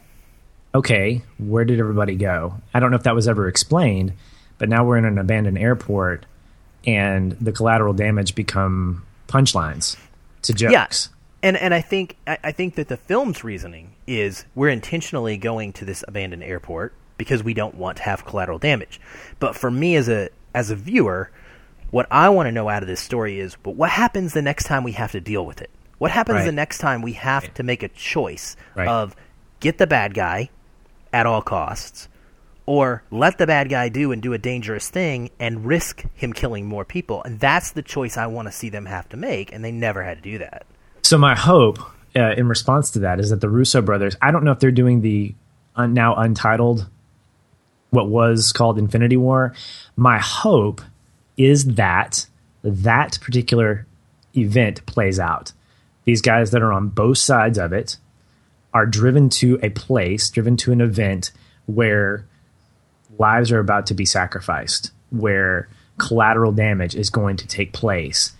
okay, where did everybody go? I don't know if that was ever explained, but now we're in an abandoned airport, and the collateral damage become punchlines to jokes. Yeah. And and I think I, I think that the film's reasoning is we're intentionally going to this abandoned airport because we don't want to have collateral damage. But for me as a as a viewer, what I want to know out of this story is, but what happens the next time we have to deal with it? What happens Right. the next time we have to make a choice Right. of get the bad guy at all costs or let the bad guy do and do a dangerous thing and risk him killing more people? And that's the choice I want to see them have to make and they never had to do that. So my hope, uh, in response to that, is that the Russo brothers. I don't know if they're doing the un- now untitled, what was called Infinity War. My hope is that that particular event plays out. These guys that are on both sides of it are driven to a place, driven to an event where lives are about to be sacrificed, where collateral damage is going to take place.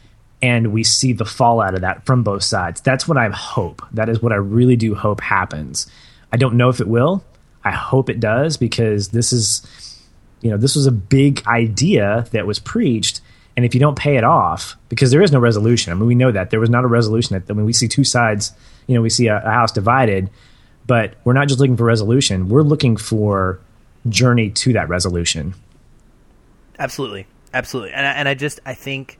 And we see the fallout of that from both sides. That's what I hope. That is what I really do hope happens. I don't know if it will. I hope it does because this is, you know, this was a big idea that was preached. And if you don't pay it off, because there is no resolution, I mean, we know that there was not a resolution. I mean, we see two sides, you know, we see a, a house divided, but we're not just looking for resolution. We're looking for journey to that resolution. Absolutely, absolutely, and I, and I just I think,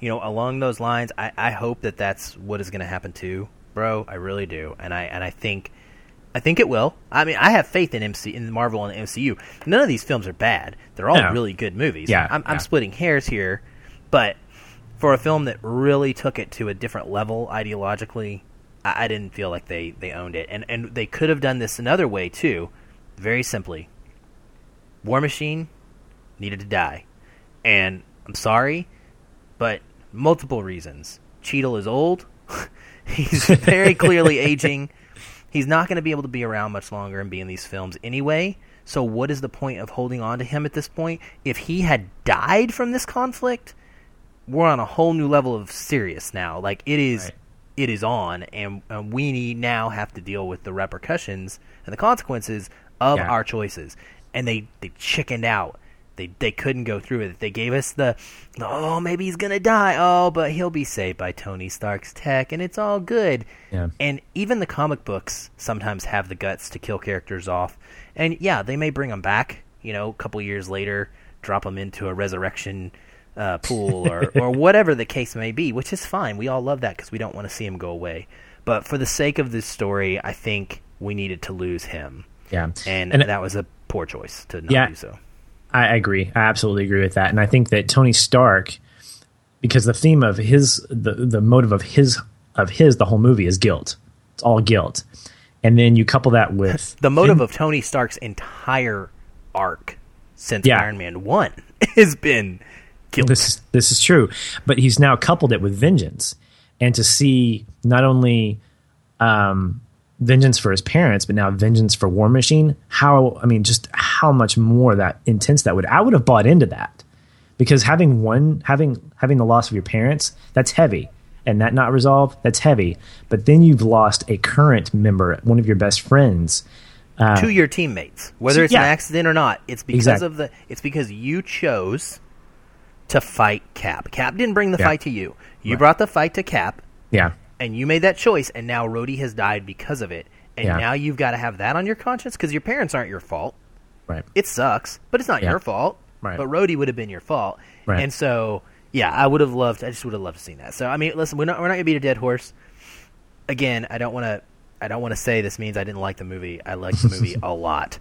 you know, along those lines, I, I hope that that's what is going to happen too, bro. I really do, and I and I think, I think it will. I mean, I have faith in MC in Marvel and the MCU. None of these films are bad; they're all No. really good movies. Yeah, I'm, I'm splitting hairs here, but for a film that really took it to a different level ideologically, I, I didn't feel like they they owned it, and and they could have done this another way too, very simply. War Machine needed to die. And I'm sorry, but multiple reasons. Cheadle is old. *laughs* He's very clearly *laughs* aging. He's not going to be able to be around much longer and be in these films anyway. So what is the point of holding on to him at this point? If he had died from this conflict, we're on a whole new level of serious now. Like it is Right. it is on and, and we now have to deal with the repercussions and the consequences of Yeah. our choices. And they they chickened out. They they couldn't go through it. They gave us the oh maybe he's gonna die. Oh, but he'll be saved by Tony Stark's tech, and it's all good. Yeah. And even the comic books sometimes have the guts to kill characters off. And yeah, they may bring them back. You know, a couple years later, drop them into a resurrection uh, pool *laughs* or or whatever the case may be, which is fine. We all love that because we don't want to see him go away. But for the sake of this story, I think we needed to lose him, Yeah. and, And- that was a poor choice to not Yeah. do so. I agree. I absolutely agree with that. And I think that Tony Stark, because the theme of his, the, the motive of his, of his, the whole movie is guilt. It's all guilt. And then you couple that with The motive of Tony Stark's entire arc since Yeah. Iron Man One *laughs* has been guilt. this is this is true but he's now coupled it with vengeance and to see not only um vengeance for his parents but now vengeance for war machine how i mean just how much more that intense that would i would have bought into that because having one having having the loss of your parents that's heavy and that not resolved that's heavy but then you've lost a current member one of your best friends uh, to your teammates, whether So- it's yeah. an accident or not. It's because Exactly. of the. It's because you chose to fight Cap. Cap didn't bring the Yeah. fight to you. You brought the fight to Cap, yeah and you made that choice. And now Rhodey has died because of it. And Yeah. now you've got to have that on your conscience because your parents aren't your fault. right It sucks, but it's not Yeah. your fault. Right. But Rhodey would have been your fault. Right. And so, yeah, I would have loved. I just would have loved to see that. So, I mean, listen, we're not we're not gonna beat a dead horse. Again, I don't want to. I don't want to say this means I didn't like the movie. I liked the movie *laughs* a lot,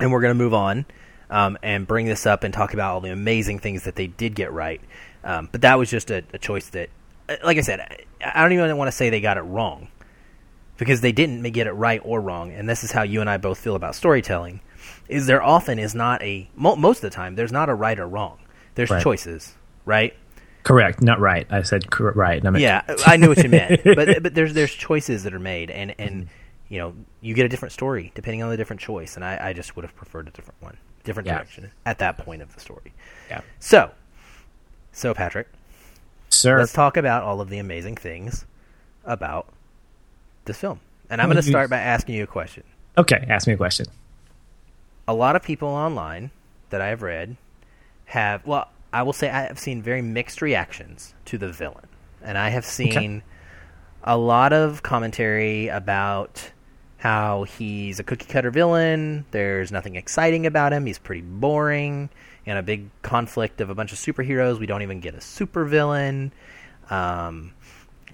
and we're gonna move on um, and bring this up and talk about all the amazing things that they did get right. Um, but that was just a, a choice that, uh, like I said, I, don't even want to say they got it wrong because they didn't get it right or wrong, and this is how you and I both feel about storytelling. Is there often is not a most of the time there's not a right or wrong. There's Right. choices, right? correct not right i said cor- right I Yeah, *laughs* I knew what you meant, but but there's there's choices that are made, and and you know you get a different story depending on the different choice, and I, I just would have preferred a different one, different Yeah. direction at that point of the story. yeah So, so Patrick, sir let's talk about all of the amazing things about this film, and I'm oh, going to start by asking you a question. Okay, ask me a question. A lot of people online that I have read have, well, I will say I have seen very mixed reactions to the villain. And I have seen okay. a lot of commentary about how he's a cookie cutter villain. There's nothing exciting about him. He's pretty boring. And a big conflict of a bunch of superheroes. We don't even get a super villain. Um,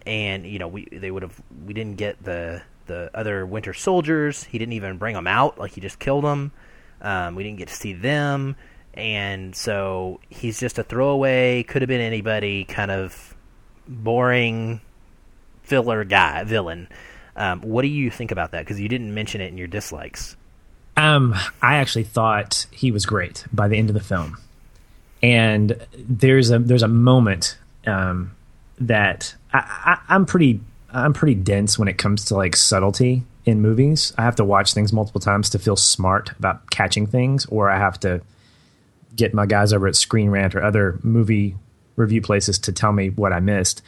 and you know, we they would have we didn't get the the other Winter Soldiers. He didn't even bring them out. Like he just killed them. Um, we didn't get to see them. And so he's just a throwaway. Could have been anybody. Kind of boring filler guy villain. Um, what do you think about that? Because you didn't mention it in your dislikes. Um, I actually thought he was great by the end of the film, and there's a there's a moment um, that I, I, I'm pretty I'm pretty dense when it comes to like subtlety in movies. I have to watch things multiple times to feel smart about catching things, or I have to get my guys over at Screen Rant or other movie review places to tell me what I missed.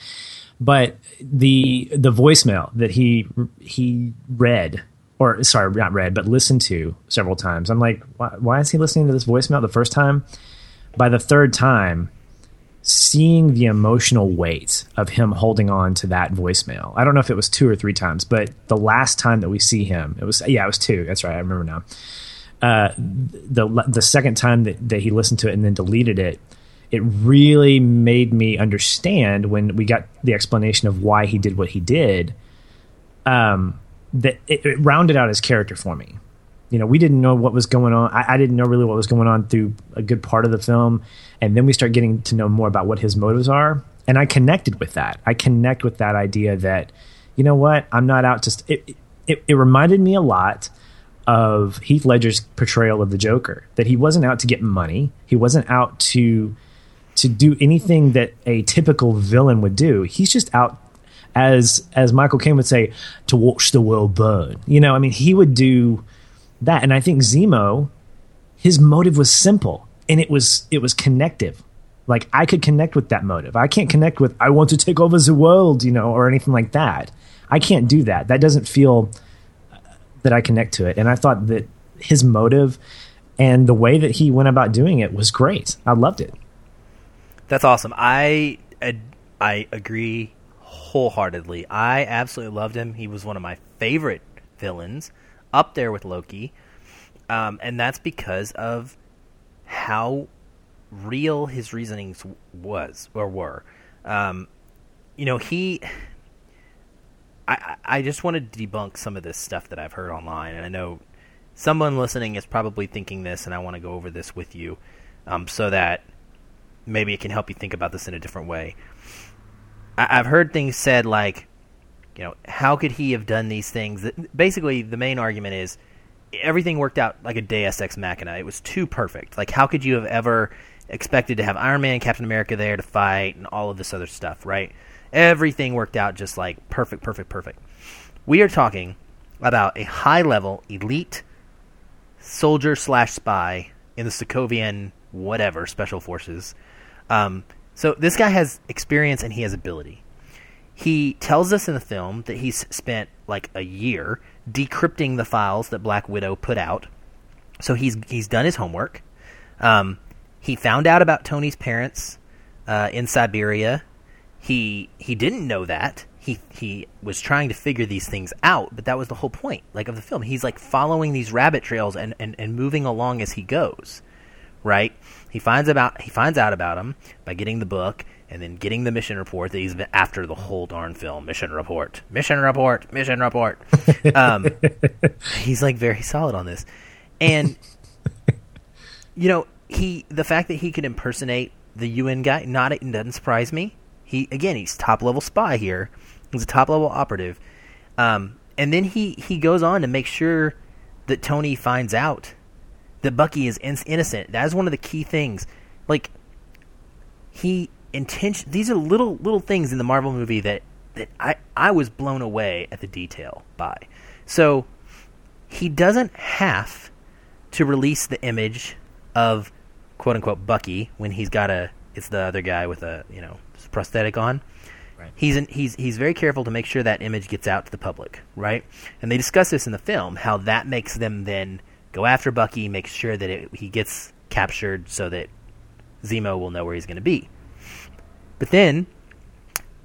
But the the voicemail that he he read or sorry, not read, but listened to several times. I'm like, why, why is he listening to this voicemail the first time? By the third time, seeing the emotional weight of him holding on to that voicemail. I don't know if it was two or three times, but the last time that we see him, it was yeah, it was two. That's right, I remember now. Uh, the the second time that, that he listened to it and then deleted it, it really made me understand when we got the explanation of why he did what he did. Um, that it, it rounded out his character for me. You know, we didn't know what was going on. I, I, didn't know really what was going on through a good part of the film, and then we start getting to know more about what his motives are. And I connected with that. I connect with that idea that, you know what, I'm not out to. It, it, it reminded me a lot of Heath Ledger's portrayal of the Joker. That he wasn't out to get money. He wasn't out to to do anything that a typical villain would do. He's just out as as Michael Caine would say to watch the world burn. You know, I mean, he would do that, and I think Zemo, his motive was simple and it was it was connective. Like I could connect with that motive. I can't connect with I want to take over the world, you know, or anything like that. I can't do that. That doesn't feel uh, that I connect to it. And I thought that his motive and the way that he went about doing it was great. I loved it. That's awesome. I I agree wholeheartedly. I absolutely loved him. He was one of my favorite villains, up there with Loki, um, and that's because of how real his reasonings was or were. Um, you know, he. I, I just want to debunk some of this stuff that I've heard online, and I know someone listening is probably thinking this, and I want to go over this with you um, so that maybe it can help you think about this in a different way. I, have heard things said like, you know, how could he have done these things? Basically, the main argument is everything worked out like a Deus Ex Machina. It was too perfect. Like, how could you have ever expected to have Iron Man, Captain America there to fight, and all of this other stuff, right? Everything worked out just like perfect, perfect, perfect. We are talking about a high level, elite soldier slash spy in the Sokovian whatever special forces um, so this guy has experience and he has ability. He tells us in the film that he's spent like a year decrypting the files that Black Widow put out. So he's he's done his homework. Um, he found out about Tony's parents uh, in Siberia. He he didn't know that. He he was trying to figure these things out, but that was the whole point, like of the film. He's like following these rabbit trails and, and, and moving along as he goes right? He finds about he finds out about him by getting the book and then getting the mission report that he's been after the whole darn film. Mission report, mission report, mission report. *laughs* um, he's like very solid on this, and you know he the fact that he can impersonate the UN guy not it doesn't surprise me. He again he's top level spy here. He's a top level operative, um, and then he he goes on to make sure that Tony finds out that Bucky is in- innocent. That is one of the key things. Like he intention. These are little little things in the Marvel movie that that I I was blown away at the detail by. So he doesn't have to release the image of quote unquote Bucky when he's got a it's the other guy with a you know prosthetic on. Right. He's in, he's he's very careful to make sure that image gets out to the public, right? And they discuss this in the film how that makes them then go after Bucky, make sure that it, he gets captured so that Zemo will know where he's going to be. But then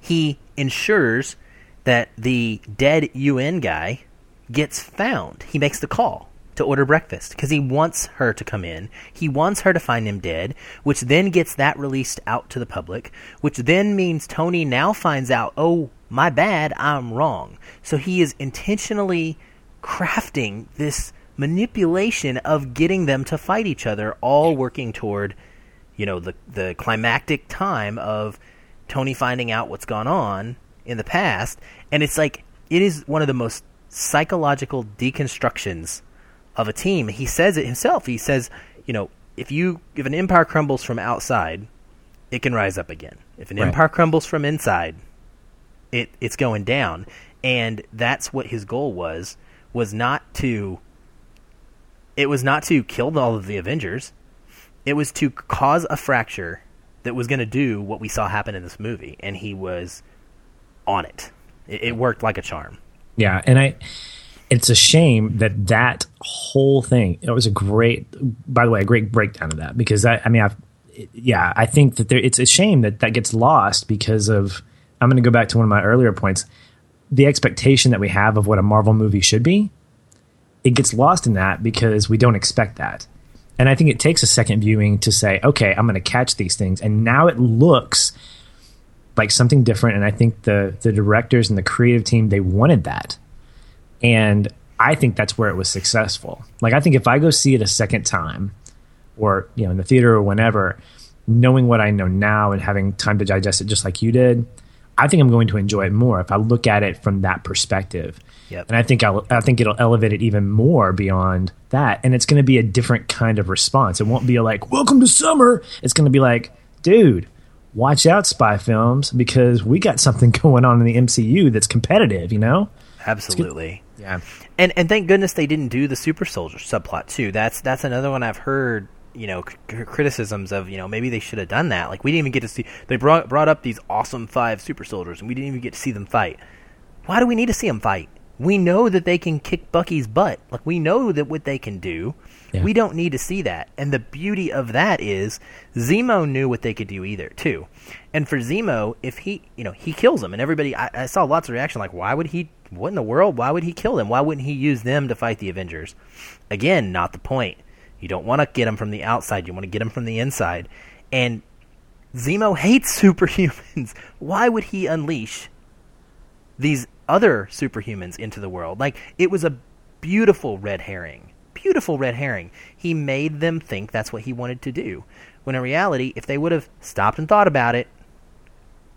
he ensures that the dead UN guy gets found. He makes the call to order breakfast because he wants her to come in. He wants her to find him dead, which then gets that released out to the public, which then means Tony now finds out, oh, my bad, I'm wrong. So he is intentionally crafting this manipulation of getting them to fight each other, all working toward, you know, the the climactic time of Tony finding out what's gone on in the past. And it's like it is one of the most psychological deconstructions of a team. He says it himself. He says, you know, if you if an empire crumbles from outside, it can rise up again. If an right. empire crumbles from inside, it it's going down. And that's what his goal was was not to it was not to kill all of the Avengers. It was to cause a fracture that was going to do what we saw happen in this movie and he was on it. It, it worked like a charm. Yeah, and I it's a shame that that whole thing it was a great by the way a great breakdown of that because I, I mean I've yeah I think that there it's a shame that that gets lost because of I'm going to go back to one of my earlier points the expectation that we have of what a Marvel movie should be it gets lost in that because we don't expect that. And I think it takes a second viewing to say okay I'm going to catch these things. And now it looks like something different and I think the the directors and the creative team they wanted that. And I think that's where it was successful. Like I think if I go see it a second time, or you know in the theater or whenever, knowing what I know now and having time to digest it just like you did, I think I'm going to enjoy it more if I look at it from that perspective. Yep. And I think I'll, I think it'll elevate it even more beyond that, and it's going to be a different kind of response. It won't be like "Welcome to summer." It's going to be like, "Dude, watch out, spy films, because we got something *laughs* going on in the MCU that's competitive." You know? Absolutely. Yeah. And and thank goodness they didn't do the super soldier subplot too. That's that's another one I've heard. You know, c- criticisms of you know maybe they should have done that. Like we didn't even get to see they brought brought up these awesome five super soldiers and we didn't even get to see them fight. Why do we need to see them fight? We know that they can kick Bucky's butt. Like we know that what they can do. Yeah. We don't need to see that. And the beauty of that is Zemo knew what they could do either too. And for Zemo, if he you know he kills them, and everybody I, I saw lots of reaction like why would he what in the world? Why would he kill them? Why wouldn't he use them to fight the Avengers? Again, not the point. You don't want to get them from the outside. You want to get them from the inside. And Zemo hates *laughs* superhumans. Why would he unleash these other superhumans into the world? Like, it was a beautiful red herring. Beautiful red herring. He made them think that's what he wanted to do. When in reality, if they would have stopped and thought about it,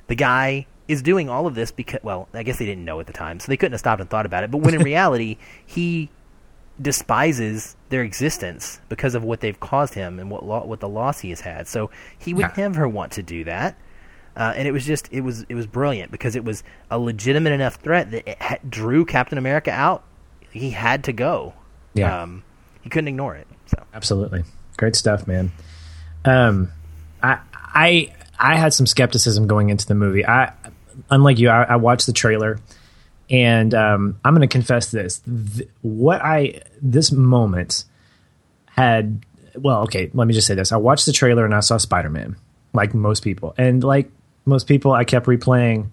the guy is doing all of this because, well, I guess they didn't know at the time, so they couldn't have stopped and thought about it. But when in *laughs* reality, he despises their existence because of what they've caused him and what lo- what the loss he has had. So he would yeah. never want to do that. Uh, and it was just it was it was brilliant because it was a legitimate enough threat that it ha- drew Captain America out. He had to go. Yeah, um, he couldn't ignore it. So absolutely, great stuff, man. Um, I I I had some skepticism going into the movie. I unlike you, I, I watched the trailer, and um, I'm going to confess this: Th- what I this moment had. Well, okay, let me just say this: I watched the trailer and I saw Spider Man, like most people, and like most people, I kept replaying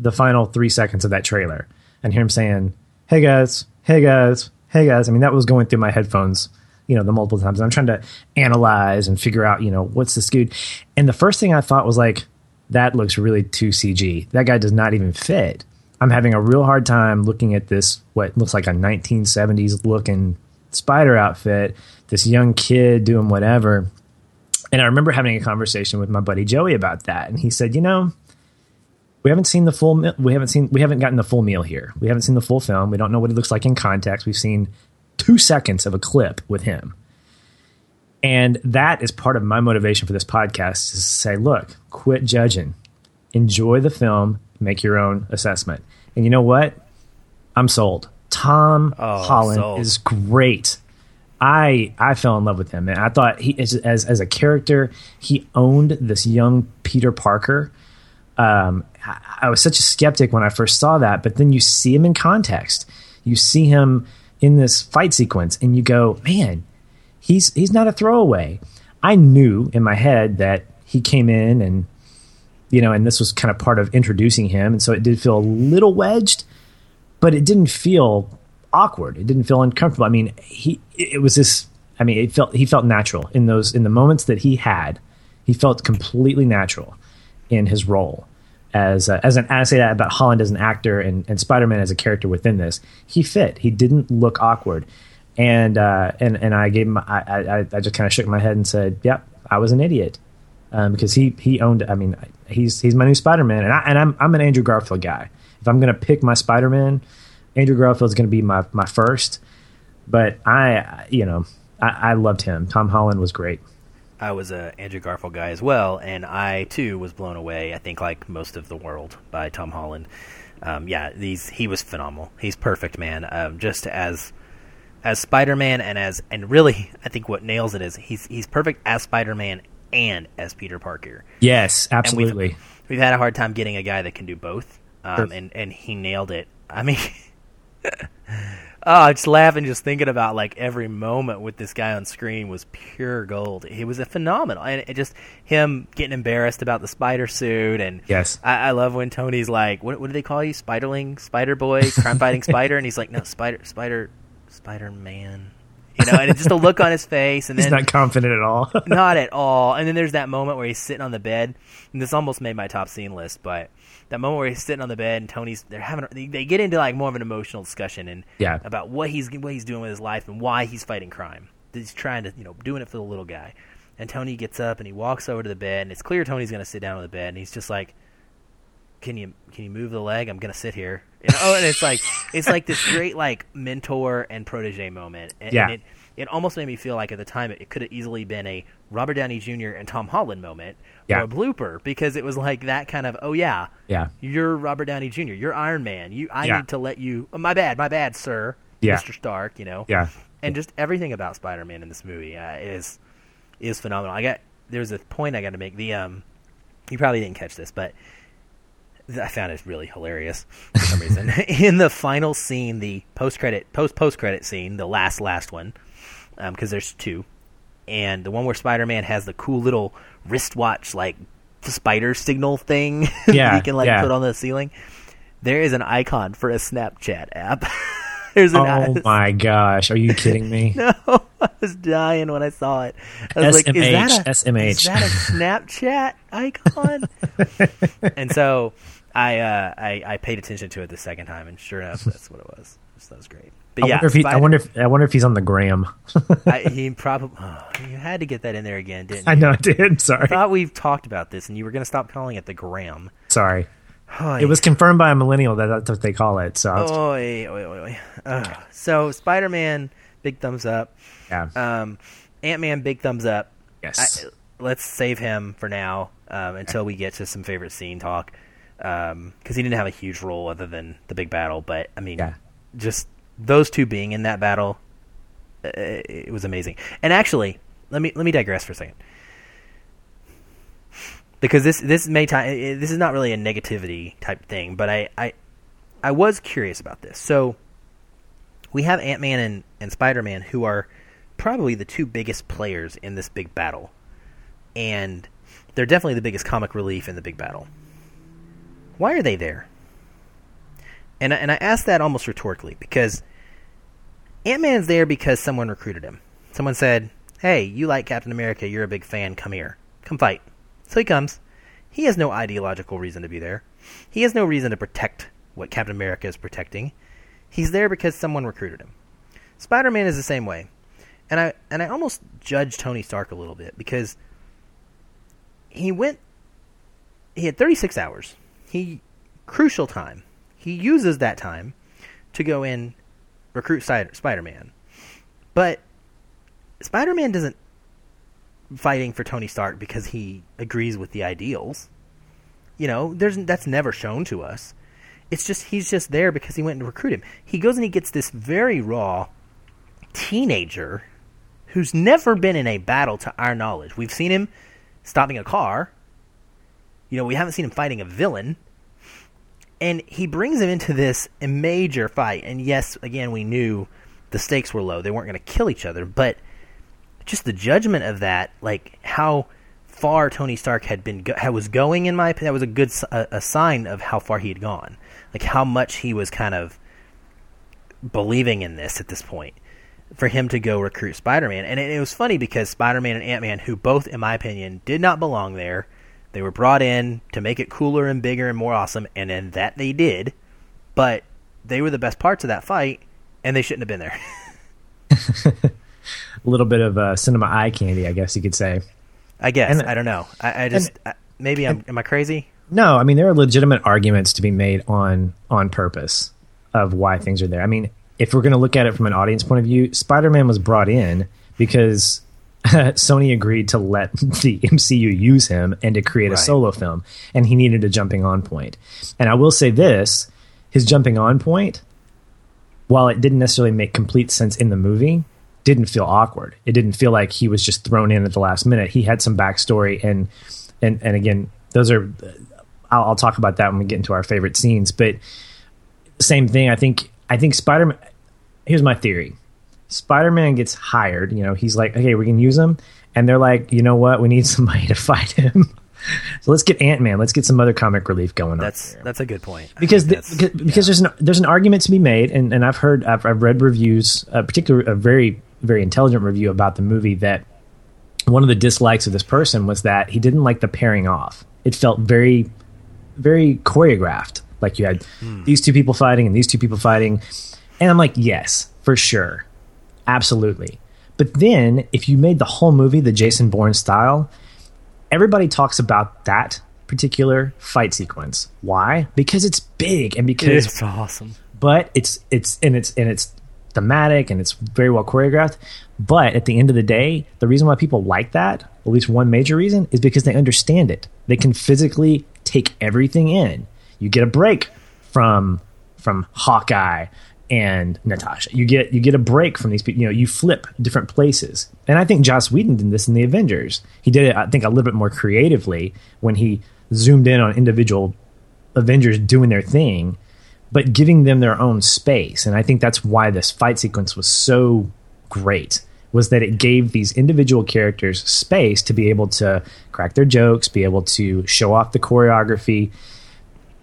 the final three seconds of that trailer and hear him saying, "Hey guys, hey guys, hey guys." I mean, that was going through my headphones you know the multiple times. I'm trying to analyze and figure out you know what's the scoot. And the first thing I thought was like, that looks really too CG. That guy does not even fit. I'm having a real hard time looking at this, what looks like a 1970s looking spider outfit, this young kid doing whatever. And I remember having a conversation with my buddy Joey about that. And he said, you know, we haven't seen the full, we haven't seen, we haven't gotten the full meal here. We haven't seen the full film. We don't know what it looks like in context. We've seen two seconds of a clip with him. And that is part of my motivation for this podcast is to say, look, quit judging. Enjoy the film, make your own assessment. And you know what? I'm sold. Tom oh, Holland sold. is great. I I fell in love with him, and I thought he as as, as a character he owned this young Peter Parker. um, I, I was such a skeptic when I first saw that, but then you see him in context. You see him in this fight sequence, and you go, man, he's he's not a throwaway. I knew in my head that he came in and you know, and this was kind of part of introducing him, and so it did feel a little wedged, but it didn't feel awkward. It didn't feel uncomfortable. I mean, he it was this. I mean, it felt he felt natural in those in the moments that he had. He felt completely natural in his role as as an. I say that about Holland as an actor and, and Spider Man as a character within this. He fit. He didn't look awkward, and uh, and and I gave him. I I, I just kind of shook my head and said, "Yep, I was an idiot." Um, because he he owned. I mean, he's he's my new Spider Man, and I and I'm I'm an Andrew Garfield guy. If I'm gonna pick my Spider Man, Andrew Garfield's gonna be my my first. But I, you know, I, I loved him. Tom Holland was great. I was a Andrew Garfield guy as well, and I too was blown away. I think like most of the world by Tom Holland. Um, yeah, these he was phenomenal. He's perfect, man. Um, just as as Spider Man and as and really, I think what nails it is he's he's perfect as Spider Man and as Peter Parker. Yes, absolutely. We've, we've, had a hard time getting a guy that can do both, um, and and he nailed it. I mean. *laughs* Oh, I just laughing just thinking about like every moment with this guy on screen was pure gold. He was a phenomenal, and it just him getting embarrassed about the spider suit, and yes, I, I love when Tony's like, "What, what do they call you, Spiderling, Spider Boy, crime fighting spider?" And he's like, "No, Spider, Spider, Spider Man." You know, and just a look on his face, and he's then not confident at all. *laughs* not at *laughs* all. And then there's that moment where he's sitting on the bed, and this almost made my top scene list, but that moment where he's sitting on the bed and Tony's they're having they, they get into like more of an emotional discussion and yeah. about what he's what he's doing with his life and why he's fighting crime. He's trying to you know doing it for the little guy. And Tony gets up and he walks over to the bed and it's clear Tony's going to sit down on the bed and he's just like, "Can you can you move the leg? I'm going to sit here." You know? and it's like it's like this great like mentor and protege moment. And, yeah. And it, it almost made me feel like at the time it, it could have easily been a Robert Downey Jr. and Tom Holland moment yeah. or a blooper because it was like that kind of oh yeah yeah you're Robert Downey Jr. you're Iron Man you I yeah. need to let you oh, my bad my bad sir yeah. Mr. Stark you know yeah and just everything about Spider Man in this movie uh, is is phenomenal I got there's a point I got to make the um you probably didn't catch this but I found it really hilarious for some reason *laughs* *laughs* in the final scene the post credit post post credit scene the last last one because um, there's two, and the one where Spider-Man has the cool little wristwatch like spider signal thing *laughs* yeah, he can like yeah. put on the ceiling. There is an icon for a Snapchat app. There's an oh my gosh! Are you kidding me? no, I was dying when I saw it. I was SMH, like, is that, a, SMH. is that a Snapchat icon? and so I, uh, I I paid attention to it the second time, and sure enough, that's what it was. So that was great. But I yeah, wonder if he, Spider- I wonder if I wonder if he's on the gram. *laughs* I, he *laughs* probably oh, you had to get that in there again, didn't you? I know I did. *laughs* Sorry, I thought we've talked about this, and you were going to stop calling it the gram. sorry. It was confirmed by a millennial that that's what they call it. So Oy, oy, oy, oy. Ugh. so Spider Man, big thumbs up. yeah, Um, Ant Man, big thumbs up. yes, I, let's save him for now um, until we get to some favorite scene talk. Because he didn't have a huge role other than the big battle, but I mean, Yeah. just those two being in that battle, uh, it was amazing. And actually, let me let me digress for a second, because this this may ti- this is not really a negativity type thing, but I I, I was curious about this. So we have Ant Man and, and Spider Man who are probably the two biggest players in this big battle, and they're definitely the biggest comic relief in the big battle. Why are they there? And I- and I ask that almost rhetorically because Ant Man's there because someone recruited him. Someone said, "Hey, you like Captain America? You're a big fan. Come here, come fight." So he comes. He has no ideological reason to be there. He has no reason to protect what Captain America is protecting. He's there because someone recruited him. Spider-Man is the same way. And I and I almost judge Tony Stark a little bit because he went he had 36 hours. He crucial time. He uses that time to go in recruit Spider-Man. But Spider-Man doesn't fighting for Tony Stark because he agrees with the ideals. You know, there's that's never shown to us. It's just he's just there because he went to recruit him. He goes and he gets this very raw teenager who's never been in a battle to our knowledge. We've seen him stopping a car, You know, we haven't seen him fighting a villain. And he brings him into this major fight. And yes, again, we knew the stakes were low. They weren't going to kill each other, but just the judgment of that, like how far Tony Stark had been go- was going in my opinion, that was a good a, a sign of how far he had gone. Like how much he was kind of believing in this at this point for him to go recruit Spider-Man. And it, it was funny because Spider-Man and Ant-Man who both in my opinion did not belong there. They were brought in to make it cooler and bigger and more awesome and then that they did. But they were the best parts of that fight and they shouldn't have been there. *laughs* a little bit of uh, cinema eye candy, I guess you could say. I guess and, I don't know. I, I just and, maybe I'm. And, am I crazy? No, I mean there are legitimate arguments to be made on on purpose of why things are there. I mean, if we're going to look at it from an audience point of view, Spider-Man was brought in because *laughs* Sony agreed to let *laughs* the MCU use him and to create right. a solo film, and he needed a jumping on point. And I will say this: his jumping on point, while it didn't necessarily make complete sense in the movie, didn't feel awkward. It didn't feel like he was just thrown in at the last minute. He had some backstory, and and and again, those are. I'll, I'll talk about that when we get into our favorite scenes. But same thing. I think. I think Spider Man. Here's my theory. Spider Man gets hired. You know, he's like, okay, we can use him, and they're like, you know what? We need *laughs* somebody to fight him. *laughs* so let's get Ant Man. Let's get some other comic relief going that's, on. That's that's a good point. Because the, because, because there's an there's an argument to be made, and, and I've heard I've, I've read reviews, uh, particularly a very very intelligent review about the movie that one of the dislikes of this person was that he didn't like the pairing off. It felt very, very choreographed. Like you had mm. these two people fighting and these two people fighting. And I'm like, yes, for sure. Absolutely. But then if you made the whole movie the Jason Bourne style, everybody talks about that particular fight sequence. Why? Because it's big and because it's awesome. But it's it's and it's and it's thematic and it's very well choreographed. But at the end of the day, the reason why people like that, at least one major reason, is because they understand it. They can physically take everything in. You get a break from from Hawkeye and Natasha. You get you get a break from these people. You know, you flip different places. And I think Joss Whedon did this in the Avengers. He did it, I think, a little bit more creatively when he zoomed in on individual Avengers doing their thing but giving them their own space. And I think that's why this fight sequence was so great was that it gave these individual characters space to be able to crack their jokes, be able to show off the choreography,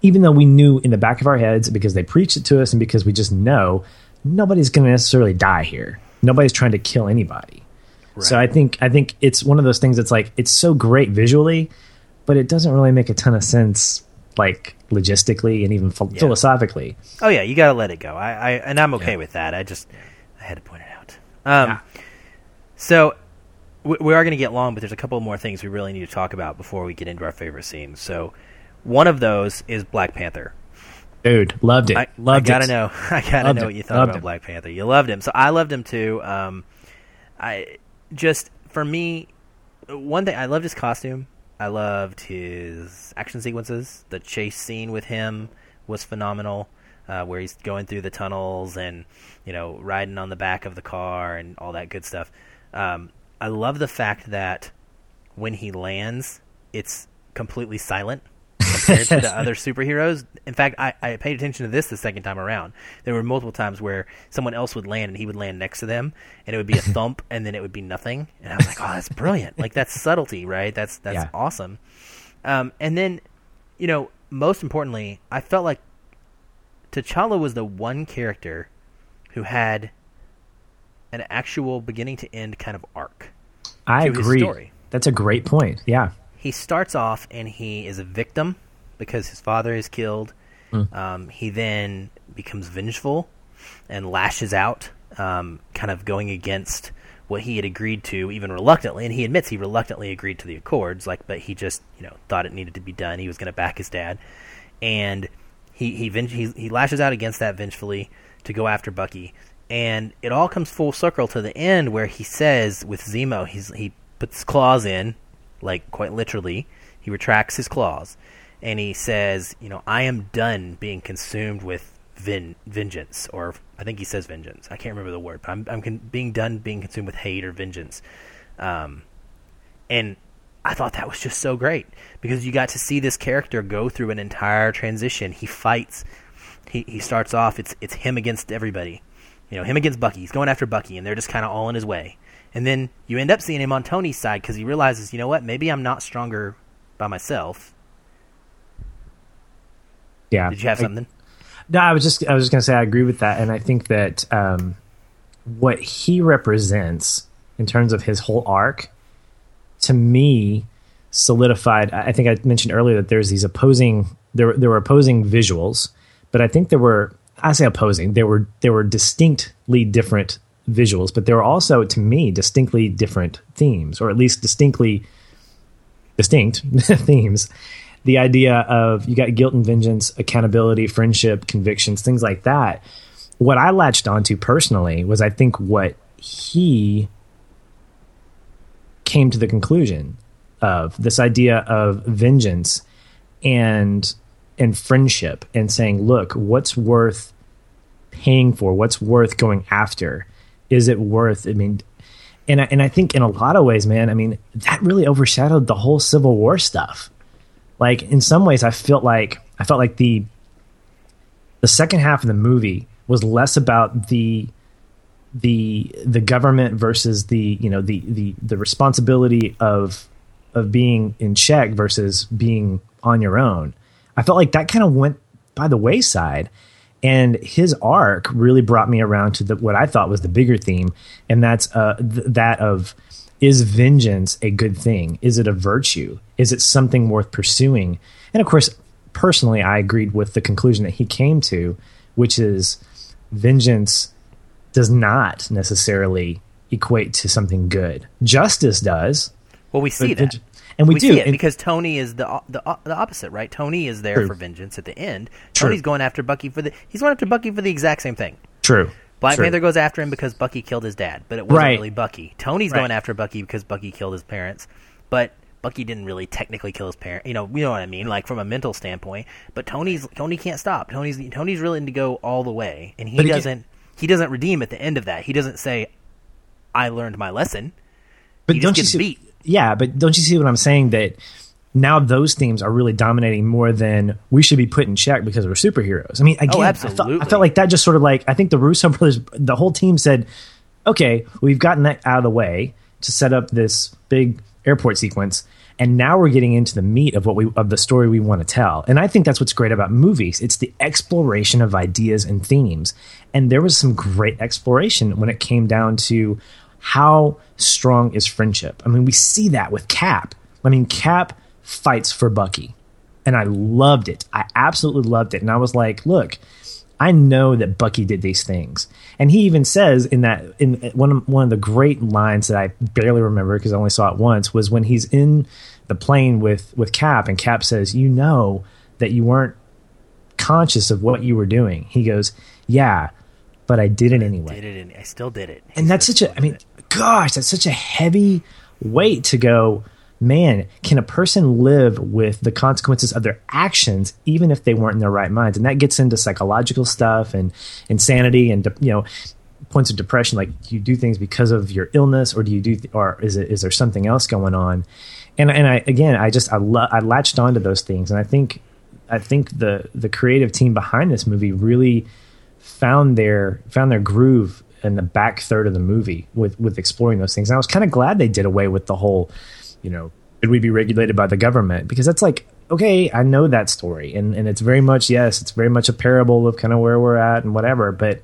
even though we knew in the back of our heads because they preached it to us and because we just know nobody's going to necessarily die here. Nobody's trying to kill anybody. Right. So I think I think it's one of those things that's like it's so great visually, but it doesn't really make a ton of sense like logistically and even ph- yeah. philosophically. Oh yeah, you got to let it go. I, I and I'm okay yeah. with that. I just I had to point it out. Um, yeah. So we, we are going to get long, but there's a couple more things we really need to talk about before we get into our favorite scenes. So one of those is Black Panther. Dude, loved it. I, loved I gotta it. know. *laughs* I gotta loved know what you thought about him. Black Panther. You loved him, so I loved him too. Um, I just for me, one thing I loved his costume. I loved his action sequences. The chase scene with him was phenomenal, uh, where he's going through the tunnels and you know riding on the back of the car and all that good stuff. Um, I love the fact that when he lands, it's completely silent compared to the *laughs* other superheroes. In fact, I, I paid attention to this the second time around. There were multiple times where someone else would land and he would land next to them, and it would be a *laughs* thump, and then it would be nothing. And I was like, oh, that's brilliant. Like that's subtlety, right? That's that's yeah. awesome. Um, and then, you know, most importantly, I felt like T'Challa was the one character who had an actual beginning to end kind of arc. I agree. That's a great point. Yeah. He starts off and he is a victim because his father is killed. Mm. Um, he then becomes vengeful and lashes out, um, kind of going against what he had agreed to, even reluctantly. And he admits he reluctantly agreed to the accords, like, but he just, you know, thought it needed to be done. He was going to back his dad, and he he, venge- he he lashes out against that vengefully to go after Bucky. And it all comes full circle to the end where he says with Zemo, he's he puts his claws in, like quite literally. He retracts his claws, and he says, "You know, I am done being consumed with vin- vengeance," or I think he says vengeance. I can't remember the word, but I'm, I'm con- being done being consumed with hate or vengeance. Um, and I thought that was just so great because you got to see this character go through an entire transition. He fights. He he starts off. It's it's him against everybody. You know, him against Bucky. He's going after Bucky, and they're just kind of all in his way. And then you end up seeing him on Tony's side because he realizes, you know what? Maybe I'm not stronger by myself. Yeah. Did you have I- something? No, I was just I was just gonna say I agree with that, and I think that um, what he represents in terms of his whole arc, to me, solidified. I think I mentioned earlier that there's these opposing there were- there were opposing visuals, but I think there were I say opposing there were there were distinctly different visuals, but there were also to me distinctly different themes, or at least distinctly distinct *laughs* themes. The idea of you got guilt and vengeance, accountability, friendship, convictions, things like that. What I latched onto personally was I think what he came to the conclusion of this idea of vengeance and and friendship and saying, look, what's worth paying for? What's worth going after? Is it worth? I mean, and I, and I think in a lot of ways, man, I mean, that really overshadowed the whole Civil War stuff. Like in some ways, I felt like I felt like the the second half of the movie was less about the the the government versus the you know the the the responsibility of of being in check versus being on your own. I felt like that kind of went by the wayside. And his arc really brought me around to the, what I thought was the bigger theme, and that's uh, th- that of is vengeance a good thing? Is it a virtue? Is it something worth pursuing? And of course, personally, I agreed with the conclusion that he came to, which is vengeance does not necessarily equate to something good. Justice does. Well, we see that, and we do, see it and- because Tony is the the the opposite, right? Tony is there True. for vengeance at the end. True. Tony's going after Bucky for the he's going after Bucky for the exact same thing. True. Black True. Panther goes after him because Bucky killed his dad, but it wasn't Right. really Bucky. Tony's Right. going after Bucky because Bucky killed his parents, but Bucky didn't really technically kill his parent. You know, you know what I mean, like from a mental standpoint. But Tony's Tony can't stop. Tony's Tony's willing to go all the way, and he again- doesn't he doesn't redeem at the end of that. He doesn't say, "I learned my lesson." But He don't you see? beat. Yeah, but don't you see what I'm saying? That now those themes are really dominating more than we should be put in check because we're superheroes. I mean, oh, again, I, felt, I felt like that just sort of like I think the Russo *laughs* brothers, the whole team said, "Okay, we've gotten that out of the way to set up this big airport sequence." And now we're getting into the meat of what we of the story we want to tell. And I think that's what's great about movies. It's the exploration of ideas and themes. And there was some great exploration when it came down to how strong is friendship. I mean, we see that with Cap. I mean, Cap fights for Bucky. And I loved it. I absolutely loved it. And I was like, look, I know that Bucky did these things. And he even says in that in one of, one of the great lines that I barely remember because I only saw it once was when he's in the plane with with Cap and Cap says, "You know that you weren't conscious of what you were doing." He goes, "Yeah, but I did it anyway." I, Did it, and I still did it. and that's such a i mean gosh that's such a heavy weight to go man can a person live with the consequences of their actions even if they weren't in their right minds? And that gets into psychological stuff and insanity and you know points of depression. Like do you do things because of your illness or do you do th- or is it is there something else going on? And and i again i just i lo- i latched onto those things. And i think i think the the creative team behind this movie really found their found their groove in the back third of the movie with with exploring those things. And I was kind of glad they did away with the whole, you know, should we be regulated by the government? Because that's like, okay, I know that story, and and it's very much yes, it's very much a parable of kind of where we're at and whatever. But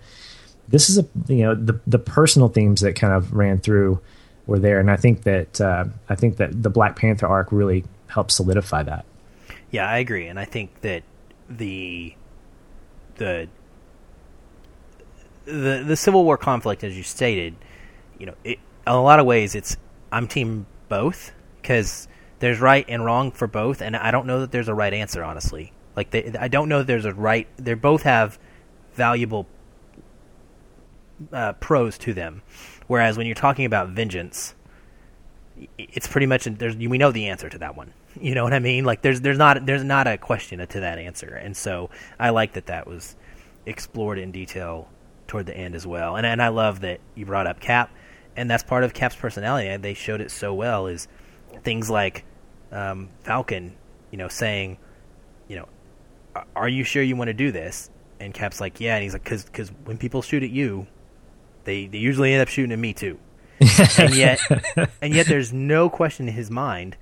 this is a you know the the personal themes that kind of ran through were there, and I think that uh, I think that the Black Panther arc really helped solidify that. Yeah, I agree, and I think that the the the the Civil War conflict, as you stated, you know, it, in a lot of ways, it's I'm team both because there's right and wrong for both, and I don't know that there's a right answer, honestly. Like, they, I don't know there's a right. They both have valuable uh, pros to them, whereas when you're talking about vengeance, it's pretty much there's we know the answer to that one. *laughs* You know what I mean? Like there's there's not there's not a question to that answer, and so I like that that was explored in detail toward the end as well. And and I love that you brought up Cap, and that's part of Cap's personality. They showed it so well. Is things like um, Falcon, you know, saying, you know, are you sure you want to do this? And Cap's like, yeah, and he's like, because because when people shoot at you, they they usually end up shooting at me too, *laughs* and yet and yet there's no question in his mind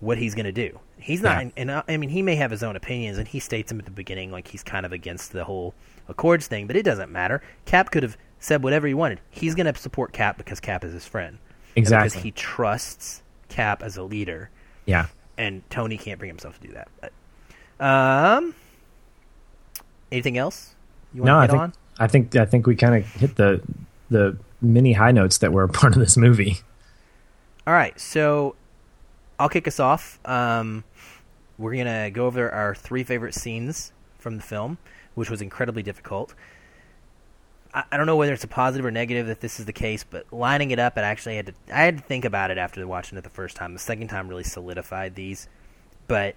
what he's going to do. He's not, Yeah. and I, I mean, he may have his own opinions, and he states them at the beginning, like he's kind of against the whole Accords thing, but it doesn't matter. Cap could have said whatever he wanted. He's going to support Cap because Cap is his friend, And Exactly. because he trusts Cap as a leader, Yeah. and Tony can't bring himself to do that. But, um, anything else you want No, to I think on? I think I think we kind of hit the the many high notes that were a *laughs* part of this movie. All right, so I'll kick us off. Um, we're gonna go over our three favorite scenes from the film, which was incredibly difficult. I, I don't know whether it's a positive or negative that this is the case, but lining it up, I actually had to. I had to think about it after watching it the first time. The second time really solidified these, but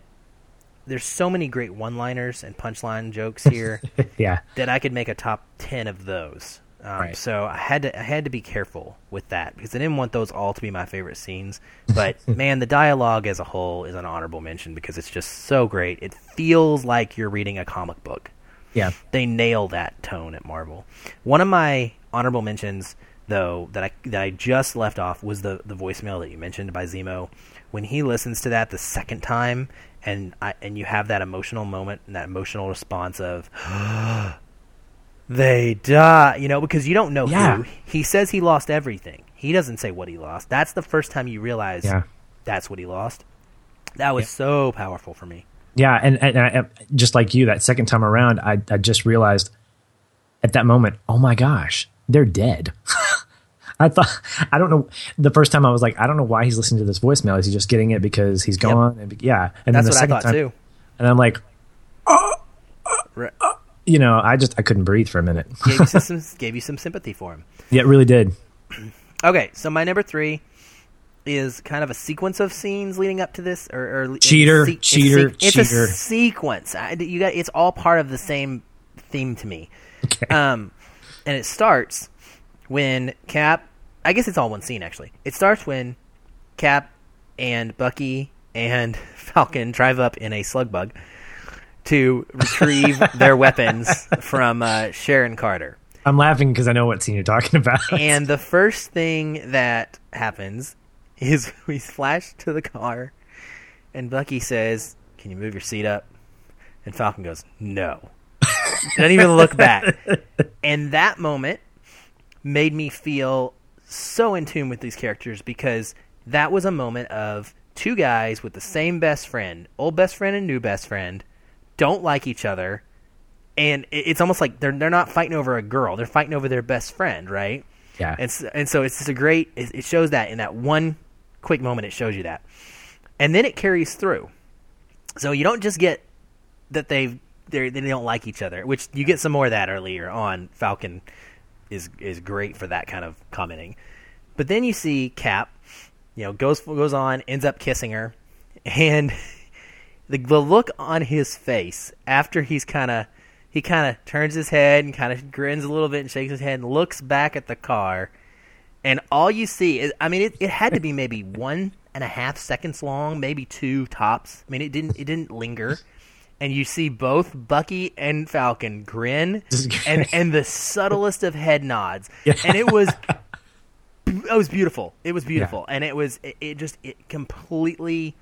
there's so many great one-liners and punchline jokes here *laughs* yeah. that I could make a top ten of those. Um, Right. So I had to I had to be careful with that because I didn't want those all to be my favorite scenes. But *laughs* man, the dialogue as a whole is an honorable mention because it's just so great. It feels like you're reading a comic book. Yeah. They nail that tone at Marvel. One of my honorable mentions, though, that I that I just left off was the the voicemail that you mentioned by Zemo. When he listens to that the second time, and I, and you have that emotional moment and that emotional response of *gasps* they die, you know, because you don't know Yeah. who. He says he lost everything. He doesn't say what he lost. That's the first time you realize Yeah. that's what he lost. That was so powerful for me. Yeah, and, and I, just like you, that second time around, I, I just realized at that moment, oh my gosh, they're dead. *laughs* I thought I don't know. The first time I was like, I don't know why he's listening to this voicemail. Is he just getting it because he's gone? And, yeah, and That's then the what I second thought time, too. and I'm like, uh, uh, Right. Uh, you know, I just I couldn't breathe for a minute. gave you *laughs* some gave you some sympathy for him. yeah, it really did. Okay, so my number three is kind of a sequence of scenes leading up to this, or, or Cheater, it's cheater, it's cheater. a sequence. I, you got it's all part of the same theme to me. Okay. Um, and it starts when Cap. I guess it's all one scene actually. It starts when Cap and Bucky and *laughs* Falcon drive up in a slug bug to *laughs* retrieve their weapons from uh, Sharon Carter. I'm laughing because I know what scene you're talking about. And the first thing that happens is *laughs* we flash to the car, and Bucky says, "Can you move your seat up?" And Falcon goes, "No." *laughs* Doesn't even look back. And that moment made me feel so in tune with these characters because that was a moment of two guys with the same best friend, old best friend and new best friend, don't like each other, and it's almost like they're they're not fighting over a girl; they're fighting over their best friend, right? yeah, And s- and so it's just a great. It shows that in that one quick moment, it shows you that, and then it carries through. So you don't just get that they they they don't like each other, which you get some more of that earlier on. Falcon is is great for that kind of commenting, but then you see Cap, you know, goes goes on, ends up kissing her, and *laughs* the the look on his face after he's kind of he kind of turns his head and kind of grins a little bit and shakes his head and looks back at the car and all you see is i mean it, it had to be maybe one and a half seconds long maybe two tops. I mean it didn't it didn't linger. And you see both bucky and falcon grin and and the subtlest of head nods. Yeah. and it was it was beautiful. It was beautiful. And it was it, it just it completely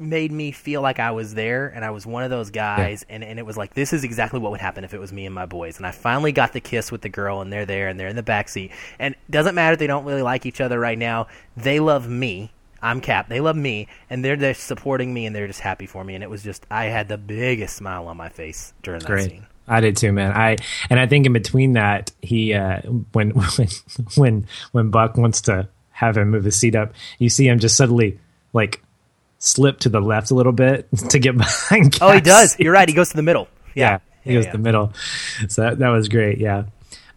made me feel like I was there and I was one of those guys and, and it was like this is exactly what would happen if it was me and my boys. And I finally got the kiss with the girl and they're there and they're in the back seat. And it doesn't matter if they don't really like each other right now. They love me. I'm Cap. They love me and they're there supporting me and they're just happy for me. And it was just I had the biggest smile on my face during that great. scene. I did too, man. I and I think in between that, he uh, when *laughs* when when when Buck wants to have him move his seat up, you see him just suddenly like slip to the left a little bit *laughs* to get behind. oh he does you're right he goes to the middle *laughs* Yeah, yeah, he goes yeah. to the middle. So that, that was great. Yeah.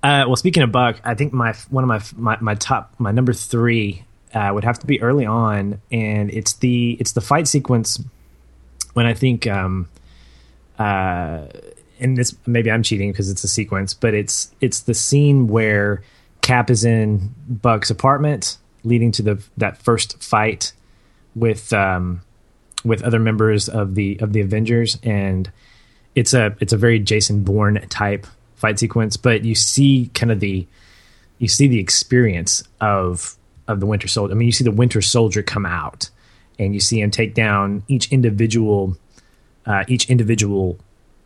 Uh, well, speaking of Buck, I think my one of my my, my top my number three uh, would have to be early on, and it's the it's the fight sequence when I think um uh and this maybe I'm cheating because it's a sequence, but it's it's the scene where Cap is in Buck's apartment, leading to the that first fight with um, with other members of the of the Avengers, and it's a it's a very Jason Bourne type fight sequence. But you see kind of the you see the experience of of the Winter Soldier. I mean, you see the Winter Soldier come out, and you see him take down each individual uh, each individual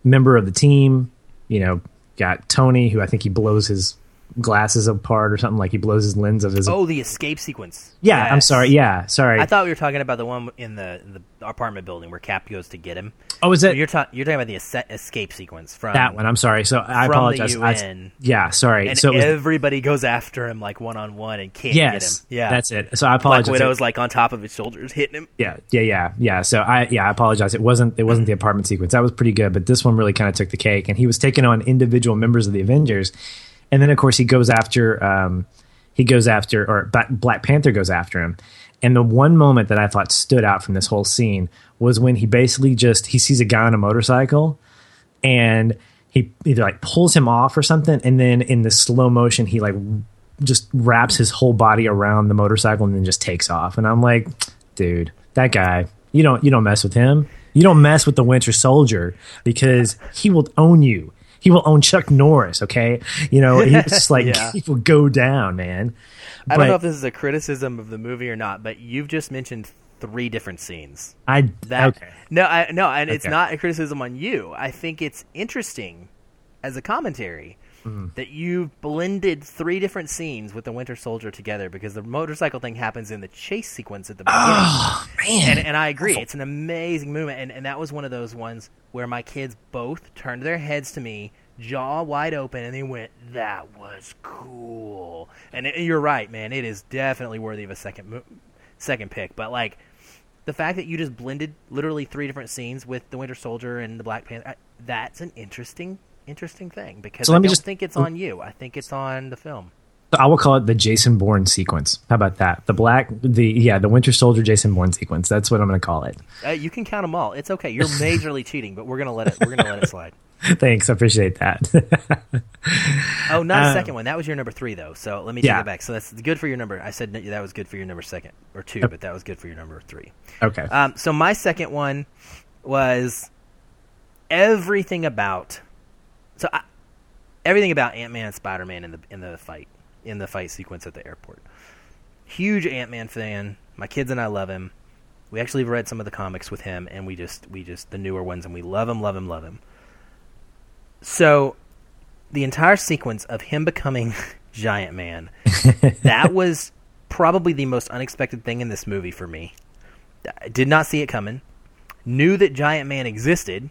member of the team. You know, got Tony, who I think he blows his glasses apart or something like he blows his lens of his. Oh, the escape sequence. yeah, I'm sorry. Yeah, sorry. I thought we were talking about the one in the, the apartment building where Cap goes to get him. oh, is that You're, ta- you're talking about the es- escape sequence from that one? I'm sorry. So I apologize. I- yeah, sorry. and so it was, everybody goes after him like one on one and can't yes, get him. Yeah, that's it. So I apologize. Black. Widow's like on top of his shoulders, hitting him. yeah, yeah, yeah, yeah. So I, yeah, I apologize. It wasn't, it wasn't the apartment sequence. That was pretty good, but this one really kind of took the cake. And he was taking on individual members of the Avengers, and then of course he goes after, um, he goes after, or Black, Panther goes after him. And the one moment that I thought stood out from this whole scene was when he basically just he sees a guy on a motorcycle, and he either like pulls him off or something, and then in the slow motion he like just wraps his whole body around the motorcycle and then just takes off. And I'm like, dude, that guy, you don't you don't mess with him. You don't mess with the Winter Soldier because he will own you. He will own Chuck Norris. Okay, you know he's *laughs* like Yeah. *laughs* he will go down, man. I don't know if this is a criticism of the movie or not, but you've just mentioned three different scenes. I That okay. no, I, no, and it's not a criticism on you. I think it's interesting as a commentary Mm-hmm. that you've blended three different scenes with the Winter Soldier together because the motorcycle thing happens in the chase sequence at the beginning. Oh man, and, and I agree, it's an amazing movement, and, and that was one of those ones where my kids both turned their heads to me, jaw wide open, and they went, "That was cool." And it, you're right, man. It is definitely worthy of a second mo- second pick. But like the fact that you just blended literally three different scenes with the Winter Soldier and the Black Panther, I, that's an interesting interesting thing because So I let me don't just- think it's on you. I think it's on the film. I will call it the Jason Bourne sequence. How about that? The black, the yeah, the Winter Soldier Jason Bourne sequence. That's what I'm going to call it. Uh, you can count them all. It's okay. You're majorly *laughs* cheating, but we're gonna let it. We're gonna let it slide. *laughs* Thanks, I appreciate that. *laughs* Oh, not a Um, second one. That was your number three, though. So let me take Yeah. it back. So that's good for your number. I said that was good for your number second or two, but that was good for your number three. okay. Um, so my second one was everything about. So I, everything about Ant Man and Spider Man in the in the fight in the fight sequence at the airport. Huge Ant Man fan. My kids and I love him. We actually read some of the comics with him, and we just we just the newer ones, and we love him, love him, love him. So the entire sequence of him becoming *laughs* Giant Man, *laughs* that was probably the most unexpected thing in this movie for me. I did not see it coming. Knew that Giant Man existed,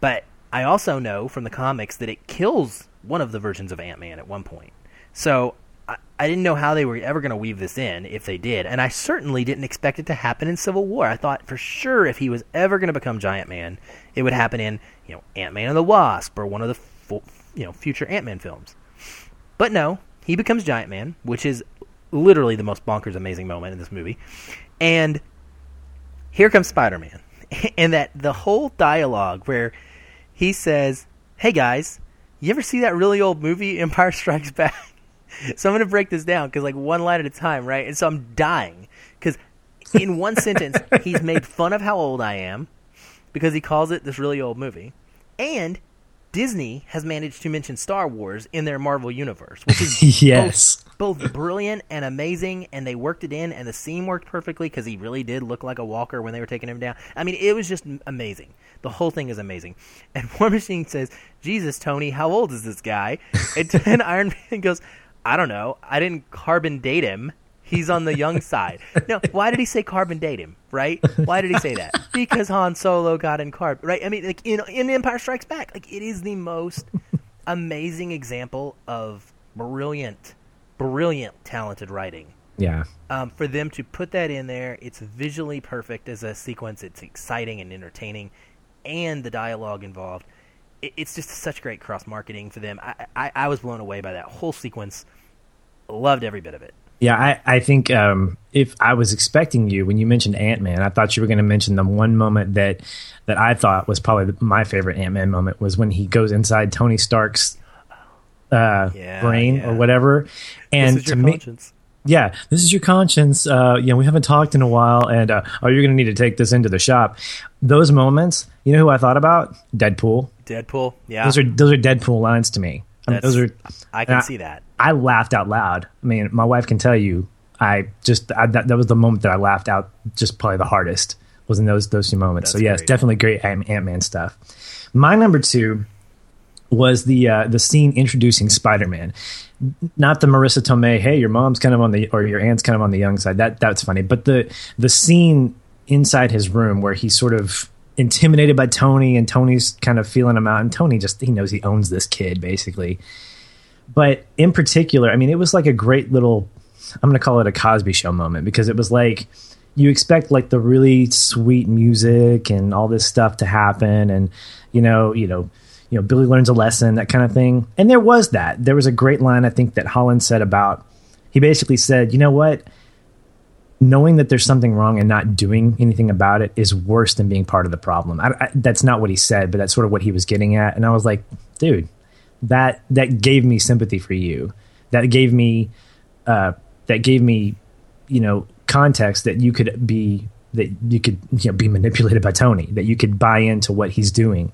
but I also know from the comics that it kills one of the versions of Ant Man at one point. So I, I didn't know how they were ever going to weave this in if they did, and I certainly didn't expect it to happen in Civil War. I thought for sure if he was ever going to become Giant Man, it would happen in you know Ant Man and the Wasp or one of the you know future Ant Man films. But no, he becomes Giant Man, which is literally the most bonkers, amazing moment in this movie. And here comes Spider Man. *laughs* And that the whole dialogue where he says, Hey guys, you ever see that really old movie, Empire Strikes Back? *laughs* so I'm going to break this down because, like, one line at a time, right? And so I'm dying because in one sentence, he's made fun of how old I am because he calls it this really old movie. And Disney has managed to mention Star Wars in their Marvel universe, which is *laughs* yes. both, both brilliant and amazing, and they worked it in, and the scene worked perfectly because he really did look like a walker when they were taking him down. I mean, it was just amazing. The whole thing is amazing. *laughs* And War Machine says, "Jesus, Tony, how old is this guy?" And, *laughs* and Iron Man goes, "I don't know. I didn't carbon date him." He's on the young *laughs* side. No, why did he say carbon date him? Right? Why did he say that? *laughs* Because Han Solo got in carb. Right? I mean, like in in Empire Strikes Back, like it is the most amazing example of brilliant, brilliant, talented writing. Yeah. Um, for them to put that in there, it's visually perfect as a sequence. It's exciting and entertaining, and the dialogue involved. It, it's just such great cross marketing for them. I, I, I was blown away by that whole sequence. Loved every bit of it. Yeah, I, I think um, if I was expecting you when you mentioned Ant Man, I thought you were going to mention the one moment that that I thought was probably my favorite Ant Man moment was when he goes inside Tony Stark's uh, Yeah, brain yeah. or whatever, and this is to your me, conscience. yeah, this is your conscience. Uh, you know, we haven't talked in a while, and uh, oh, you're going to need to take this into the shop. Those moments, you know, who I thought about? Deadpool. Deadpool. Yeah, Those are those are Deadpool lines to me. I mean, those are. I can I- see that. I laughed out loud. I mean, my wife can tell you. I just I, that that was the moment that I laughed out just probably the hardest was in those those two moments. so That's yes, great. definitely great Ant Man stuff. My number two was the uh, the scene introducing Spider Man. Not the Marisa Tomei. Hey, your mom's kind of on the or your aunt's kind of on the young side. That that's funny. But the the scene inside his room where he's sort of intimidated by Tony and Tony's kind of feeling him out, and Tony just he knows he owns this kid basically but in particular, I mean, it was like a great little, I'm going to call it a Cosby Show moment because it was like, you expect like the really sweet music and all this stuff to happen and, you know, you know, you know, Billy learns a lesson, that kind of thing. And there was that. There was a great line I think that Holland said about, he basically said, you know what? Knowing that there's something wrong and not doing anything about it is worse than being part of the problem. I, I, that's not what he said, but that's sort of what he was getting at. And I was like, dude, that that gave me sympathy for you. That gave me uh, that gave me you know context that you could be that you could you know be manipulated by Tony. That you could buy into what he's doing.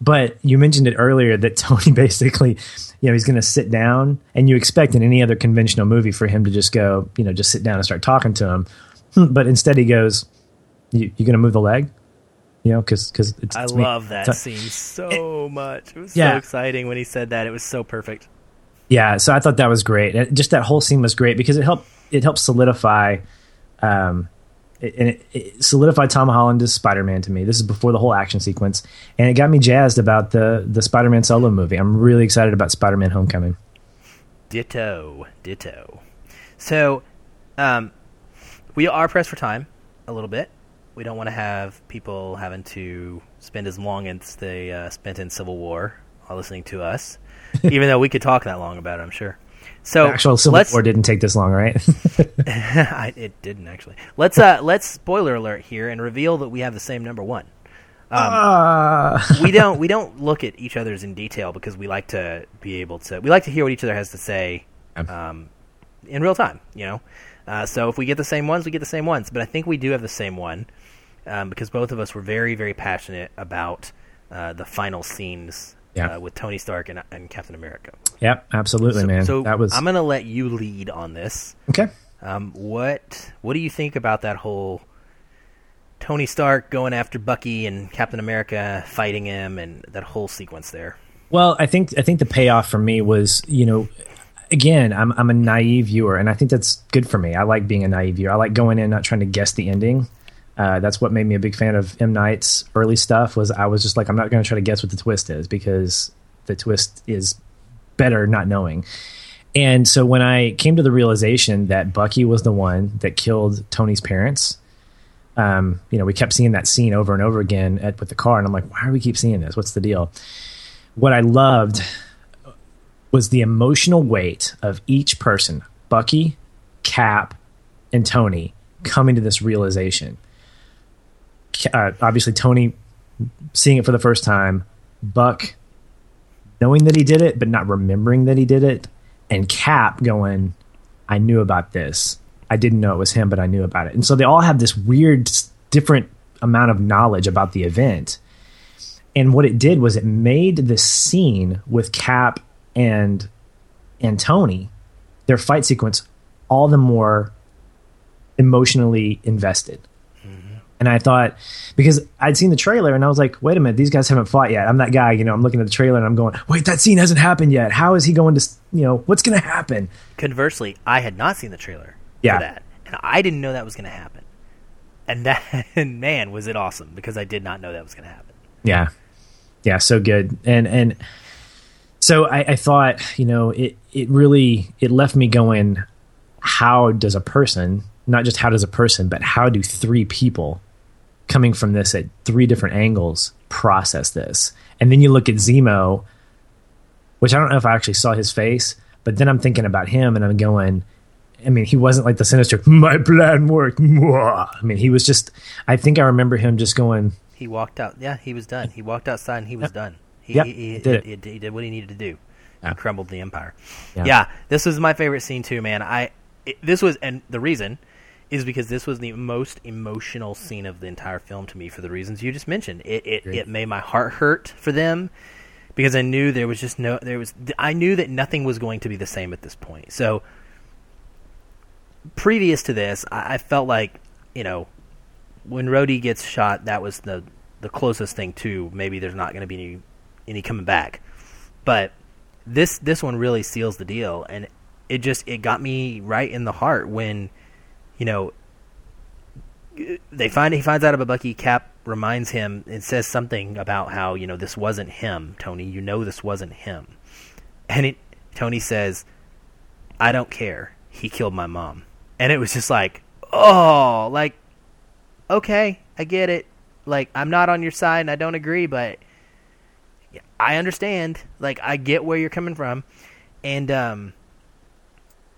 But you mentioned it earlier that *laughs* Tony basically, you know, he's going to sit down, and you expect in any other conventional movie for him to just go, you know, just sit down and start talking to him. Hmm, But instead, he goes, "You, you going to move the leg?" You know, because because it's, I it's me. love that So- scene so much. It was so exciting when he said that. It was so perfect. Yeah, so I thought that was great. Just that whole scene was great because it helped it helped solidify um it, and it, it solidified Tom Holland as Spider-Man to me. This is before the whole action sequence and it got me jazzed about the the Spider-Man solo movie. I'm really excited about Spider-Man Homecoming. Ditto, ditto. So, um, we are pressed for time a little bit. We don't want to have people having to spend as long as they uh, spent in Civil War while listening to us, *laughs* even though we could talk that long about it. I'm sure. So, The actual Civil War didn't take this long, right? *laughs* *laughs* I, it didn't actually. Let's uh, let's spoiler alert here and reveal that we have the same number one. uh, we don't we don't look at each other's in detail because we like to be able to we like to hear what each other has to say um, in real time you know uh, so if we get the same ones we get the same ones but i think we do have the same one um, because both of us were very very passionate about uh, the final scenes Yeah. uh, with tony stark and, and captain america yep, absolutely, so, man. so that was i'm gonna let you lead on this okay. um, what what do you think about that whole Tony Stark going after Bucky and Captain America fighting him and that whole sequence there? Well, I think I think the payoff for me was, you know, again, I'm I'm a naive viewer, and I think that's good for me. I like being a naive viewer. I like going in not trying to guess the ending. Uh, that's what made me a big fan of M Night's early stuff. Was I was just like, I'm not going to try to guess what the twist is because the twist is better not knowing. And so when I came to the realization that Bucky was the one that killed Tony's parents, um, you know, we kept seeing that scene over and over again at, with the car, and I'm like, why do we keep seeing this? What's the deal? What I loved was the emotional weight of each person, Bucky, Cap, and Tony, coming to this realization. Uh, obviously, Tony seeing it for the first time, Buck knowing that he did it, but not remembering that he did it, and Cap going, I knew about this. I didn't know it was him, but I knew about it. And so they all have this weird, different amount of knowledge about the event. And what it did was it made the scene with Cap and and Tony, their fight sequence, all the more emotionally invested. And I thought, because I'd seen the trailer and I was like, wait a minute, these guys haven't fought yet. I'm that guy, you know, I'm looking at the trailer and I'm going, wait, that scene hasn't happened yet. How is he going to, you know, what's going to happen? Conversely, I had not seen the trailer Yeah. for that, and I didn't know that was going to happen. And that, *laughs* and man, was it awesome because I did not know that was going to happen. Yeah. Yeah, so good. And and so I, I thought, you know, it it really it left me going, how does a person, not just how does a person, but how do three people coming from this at three different angles process this? And then you look at Zemo, which I don't know if I actually saw his face, but then I'm thinking about him and I'm going, I mean, he wasn't like the sinister, my plan worked. mwah." I mean, he was just, I think I remember him just going, He walked out. Yeah, he was done. He walked outside and he was done. He, Yep, he, he, did it. he- he did what he needed to do. Yeah. He crumbled the empire. Yeah. Yeah. this was my favorite scene too, man. I it, this was, and the reason is because this was the most emotional scene of the entire film to me for the reasons you just mentioned. It it, it made my heart hurt for them because I knew there was just no there was I knew that nothing was going to be the same at this point. So previous to this, I, I felt like you know when Rhodey gets shot, that was the the closest thing to maybe there's not going to be any any coming back. But this this one really seals the deal, and it just it got me right in the heart when you know they find he finds out about Bucky. Cap reminds him and says something about how you know this wasn't him, Tony. You know this wasn't him, and it Tony says, "I don't care. He killed my mom," and it was just like, oh, like okay, I get it. Like I'm not on your side and I don't agree, but I understand. Like I get where you're coming from, and um,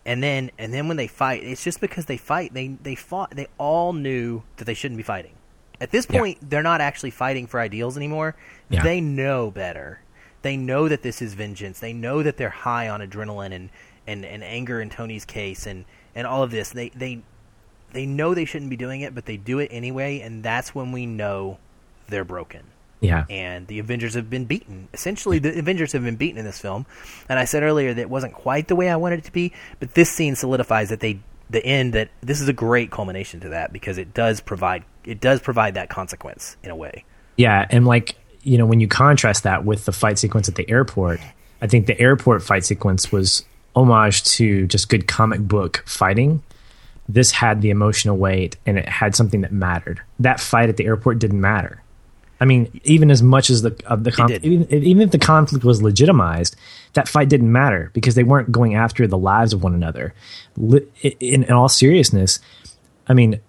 and then and then when they fight, it's just because they fight. They they fought. They all knew that they shouldn't be fighting. At this point, yeah. they're not actually fighting for ideals anymore. Yeah. They know better. They know that this is vengeance. They know that they're high on adrenaline and, and, and anger in Tony's case and, and all of this. They they they know they shouldn't be doing it, but they do it anyway, and that's when we know they're broken. Yeah. And the Avengers have been beaten. Essentially, the Avengers have been beaten in this film. And I said earlier that it wasn't quite the way I wanted it to be, but this scene solidifies that they the end that this is a great culmination to that because it does provide it does provide that consequence in a way. Yeah, and like you know when you contrast that with the fight sequence at the airport, I think the airport fight sequence was homage to just good comic book fighting. This had the emotional weight and it had something that mattered. That fight at the airport didn't matter I mean, even as much as the of the conf- even, even if the conflict was legitimized, that fight didn't matter because they weren't going after the lives of one another. In, in all seriousness, I mean,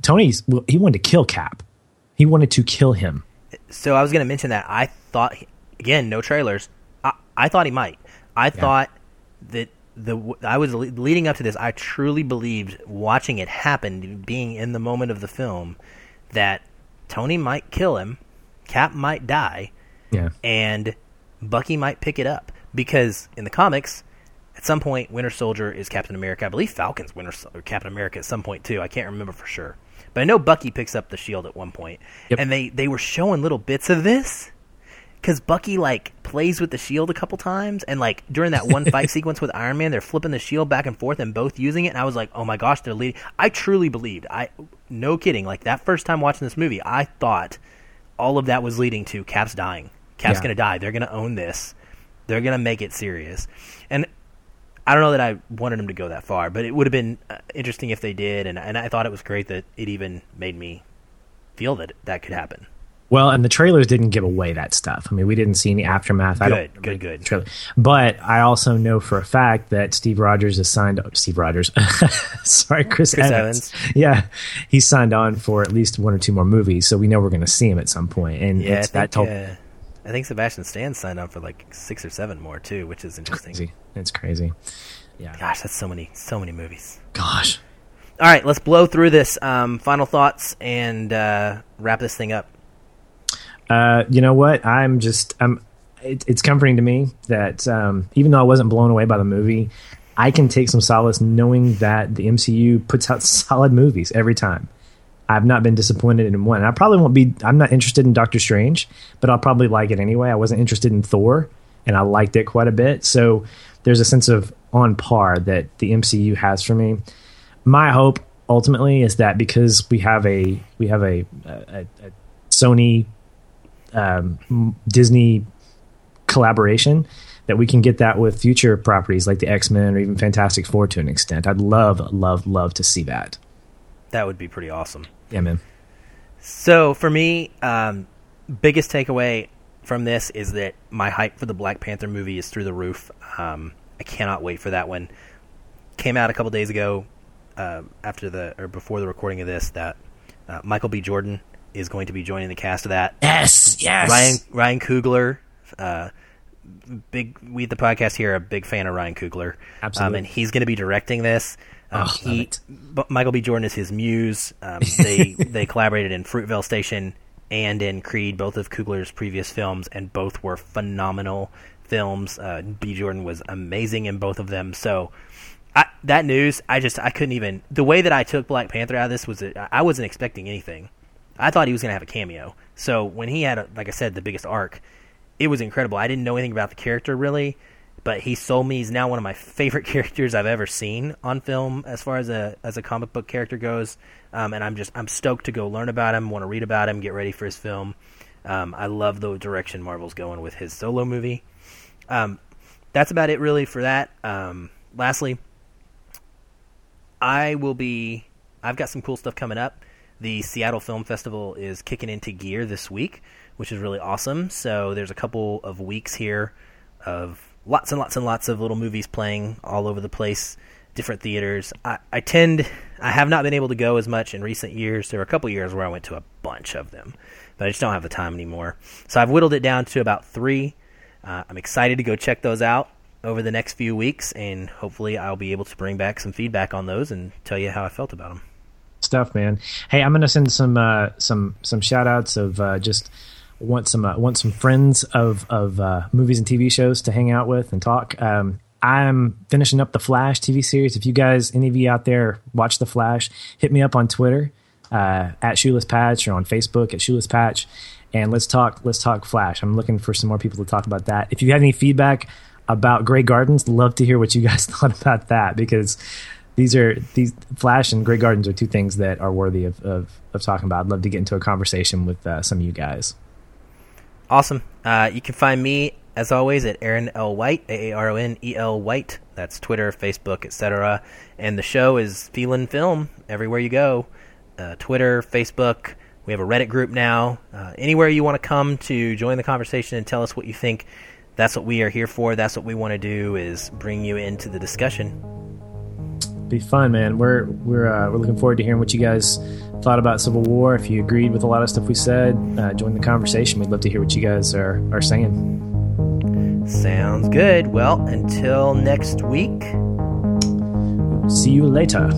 Tony's he wanted to kill Cap. He wanted to kill him. So I was going to mention that I thought again, no trailers. I, I thought he might. I yeah. thought that the I was leading up to this. I truly believed watching it happen, being in the moment of the film, that Tony might kill him Cap might die, yeah, and Bucky might pick it up because in the comics, at some point, Winter Soldier is Captain America. I believe Falcon's Winter or Captain America at some point too. I can't remember for sure, but I know Bucky picks up the shield at one point, yep. and they they were showing little bits of this because Bucky like plays with the shield a couple times, and like during that one fight *laughs* sequence with Iron Man, they're flipping the shield back and forth and both using it, and I was like, oh my gosh, they're leading. I truly believed. I no kidding. Like that first time watching this movie, I thought all of that was leading to Cap's dying. Cap's yeah. going to die. They're going to own this. They're going to make it serious. And I don't know that I wanted them to go that far, but it would have been uh, interesting if they did. And, and I thought it was great that it even made me feel that that could happen. Well, and the trailers didn't give away that stuff. I mean, we didn't see any aftermath. Good, I don't, good, good. Trailer. But I also know for a fact that Steve Rogers is signed. Steve Rogers, *laughs* sorry, Chris, Chris Evans. Evans. Yeah, he's signed on for at least one or two more movies, so we know we're going to see him at some point. And yeah, I think, told, uh, I think Sebastian Stan signed on for like six or seven more too, which is interesting. Crazy. It's crazy. Yeah. Gosh, that's so many, so many movies. Gosh. All right, let's blow through this. Um, final thoughts and uh, wrap this thing up. Uh, you know what? I'm just I'm. It, it's comforting to me that um, even though I wasn't blown away by the movie, I can take some solace knowing that the MCU puts out *laughs* solid movies every time. I've not been disappointed in one. I probably won't be. I'm not interested in Doctor Strange, but I'll probably like it anyway. I wasn't interested in Thor, and I liked it quite a bit. So there's a sense of on par that the MCU has for me. My hope ultimately is that because we have a we have a, a, a Sony um, Disney collaboration that we can get that with future properties like the X Men or even Fantastic Four to an extent. I'd love, love, love to see that. That would be pretty awesome. Yeah, man. So for me, um, biggest takeaway from this is that my hype for the Black Panther movie is through the roof. Um, I cannot wait for that one. Came out a couple days ago, uh, after the or before the recording of this, that uh, Michael B. Jordan is going to be joining the cast of that. Yes, yes. Ryan Ryan Coogler, uh, big we at the podcast here a big fan of Ryan Coogler. Absolutely, um, and he's going to be directing this. Um, oh, he, Michael B. Jordan is his muse. Um, *laughs* they they collaborated in Fruitvale Station and in Creed, both of Coogler's previous films, and both were phenomenal films. Uh, B. Jordan was amazing in both of them. So I, that news, I just I couldn't even. The way that I took Black Panther out of this was that I wasn't expecting anything. I thought he was going to have a cameo. So when he had, a, like I said, the biggest arc, it was incredible. I didn't know anything about the character really, but he sold me. He's now one of my *laughs* favorite characters I've ever seen on film as far as a as a comic book character goes. Um, and I'm just I'm stoked to go learn about him, want to read about him, get ready for his film. Um, I love the direction Marvel's going with his solo movie. Um, that's about it really for that. Um, lastly, I will be. I've got some cool stuff coming up. The Seattle Film Festival is kicking into gear this week, which is really awesome. So there's a couple of weeks here of lots and lots and lots of little movies playing all over the place, different theaters. I, I tend, I have not been able to go as much in recent years. There were a couple years where I went to a bunch of them, but I just don't have the time anymore. So I've whittled it down to about three. Uh, I'm excited to go check those out over the next few weeks, and hopefully I'll be able to bring back some feedback on those and tell you how I felt about them. Stuff, man. Hey, I'm gonna send some uh, some some shout outs of uh, just want some uh, want some friends of of uh, movies and TV shows to hang out with and talk. Um, I'm finishing up the Flash TV series. If you guys, any of you out there, watch the Flash, hit me up on Twitter uh, at Shoeless Patch or on Facebook at Shoeless Patch, and let's talk. Let's talk Flash. I'm looking for some more people to talk about that. If you have any feedback about Grey Gardens, love to hear what you guys *laughs* thought about that because these are these Flash and Grey Gardens are two things that are worthy of of, of talking about. I'd love to get into a conversation with uh, some of you guys. Awesome. Uh, you can find me as always at Aaron L White, A A R O N E L White. That's Twitter, Facebook, etc. And the show is Feelin' Film everywhere you go. Uh, Twitter, Facebook. We have a Reddit group now. Uh, anywhere you want to come to join the conversation and tell us what you think, that's what we are here for. That's what we want to do is bring you into the discussion. Be fun, man. We're we're uh, we're looking forward to hearing what you guys thought about Civil War. If you agreed with a lot of stuff we said, uh, join the conversation. We'd love to hear what you guys are are saying. Sounds good. Well, until next week. See you later.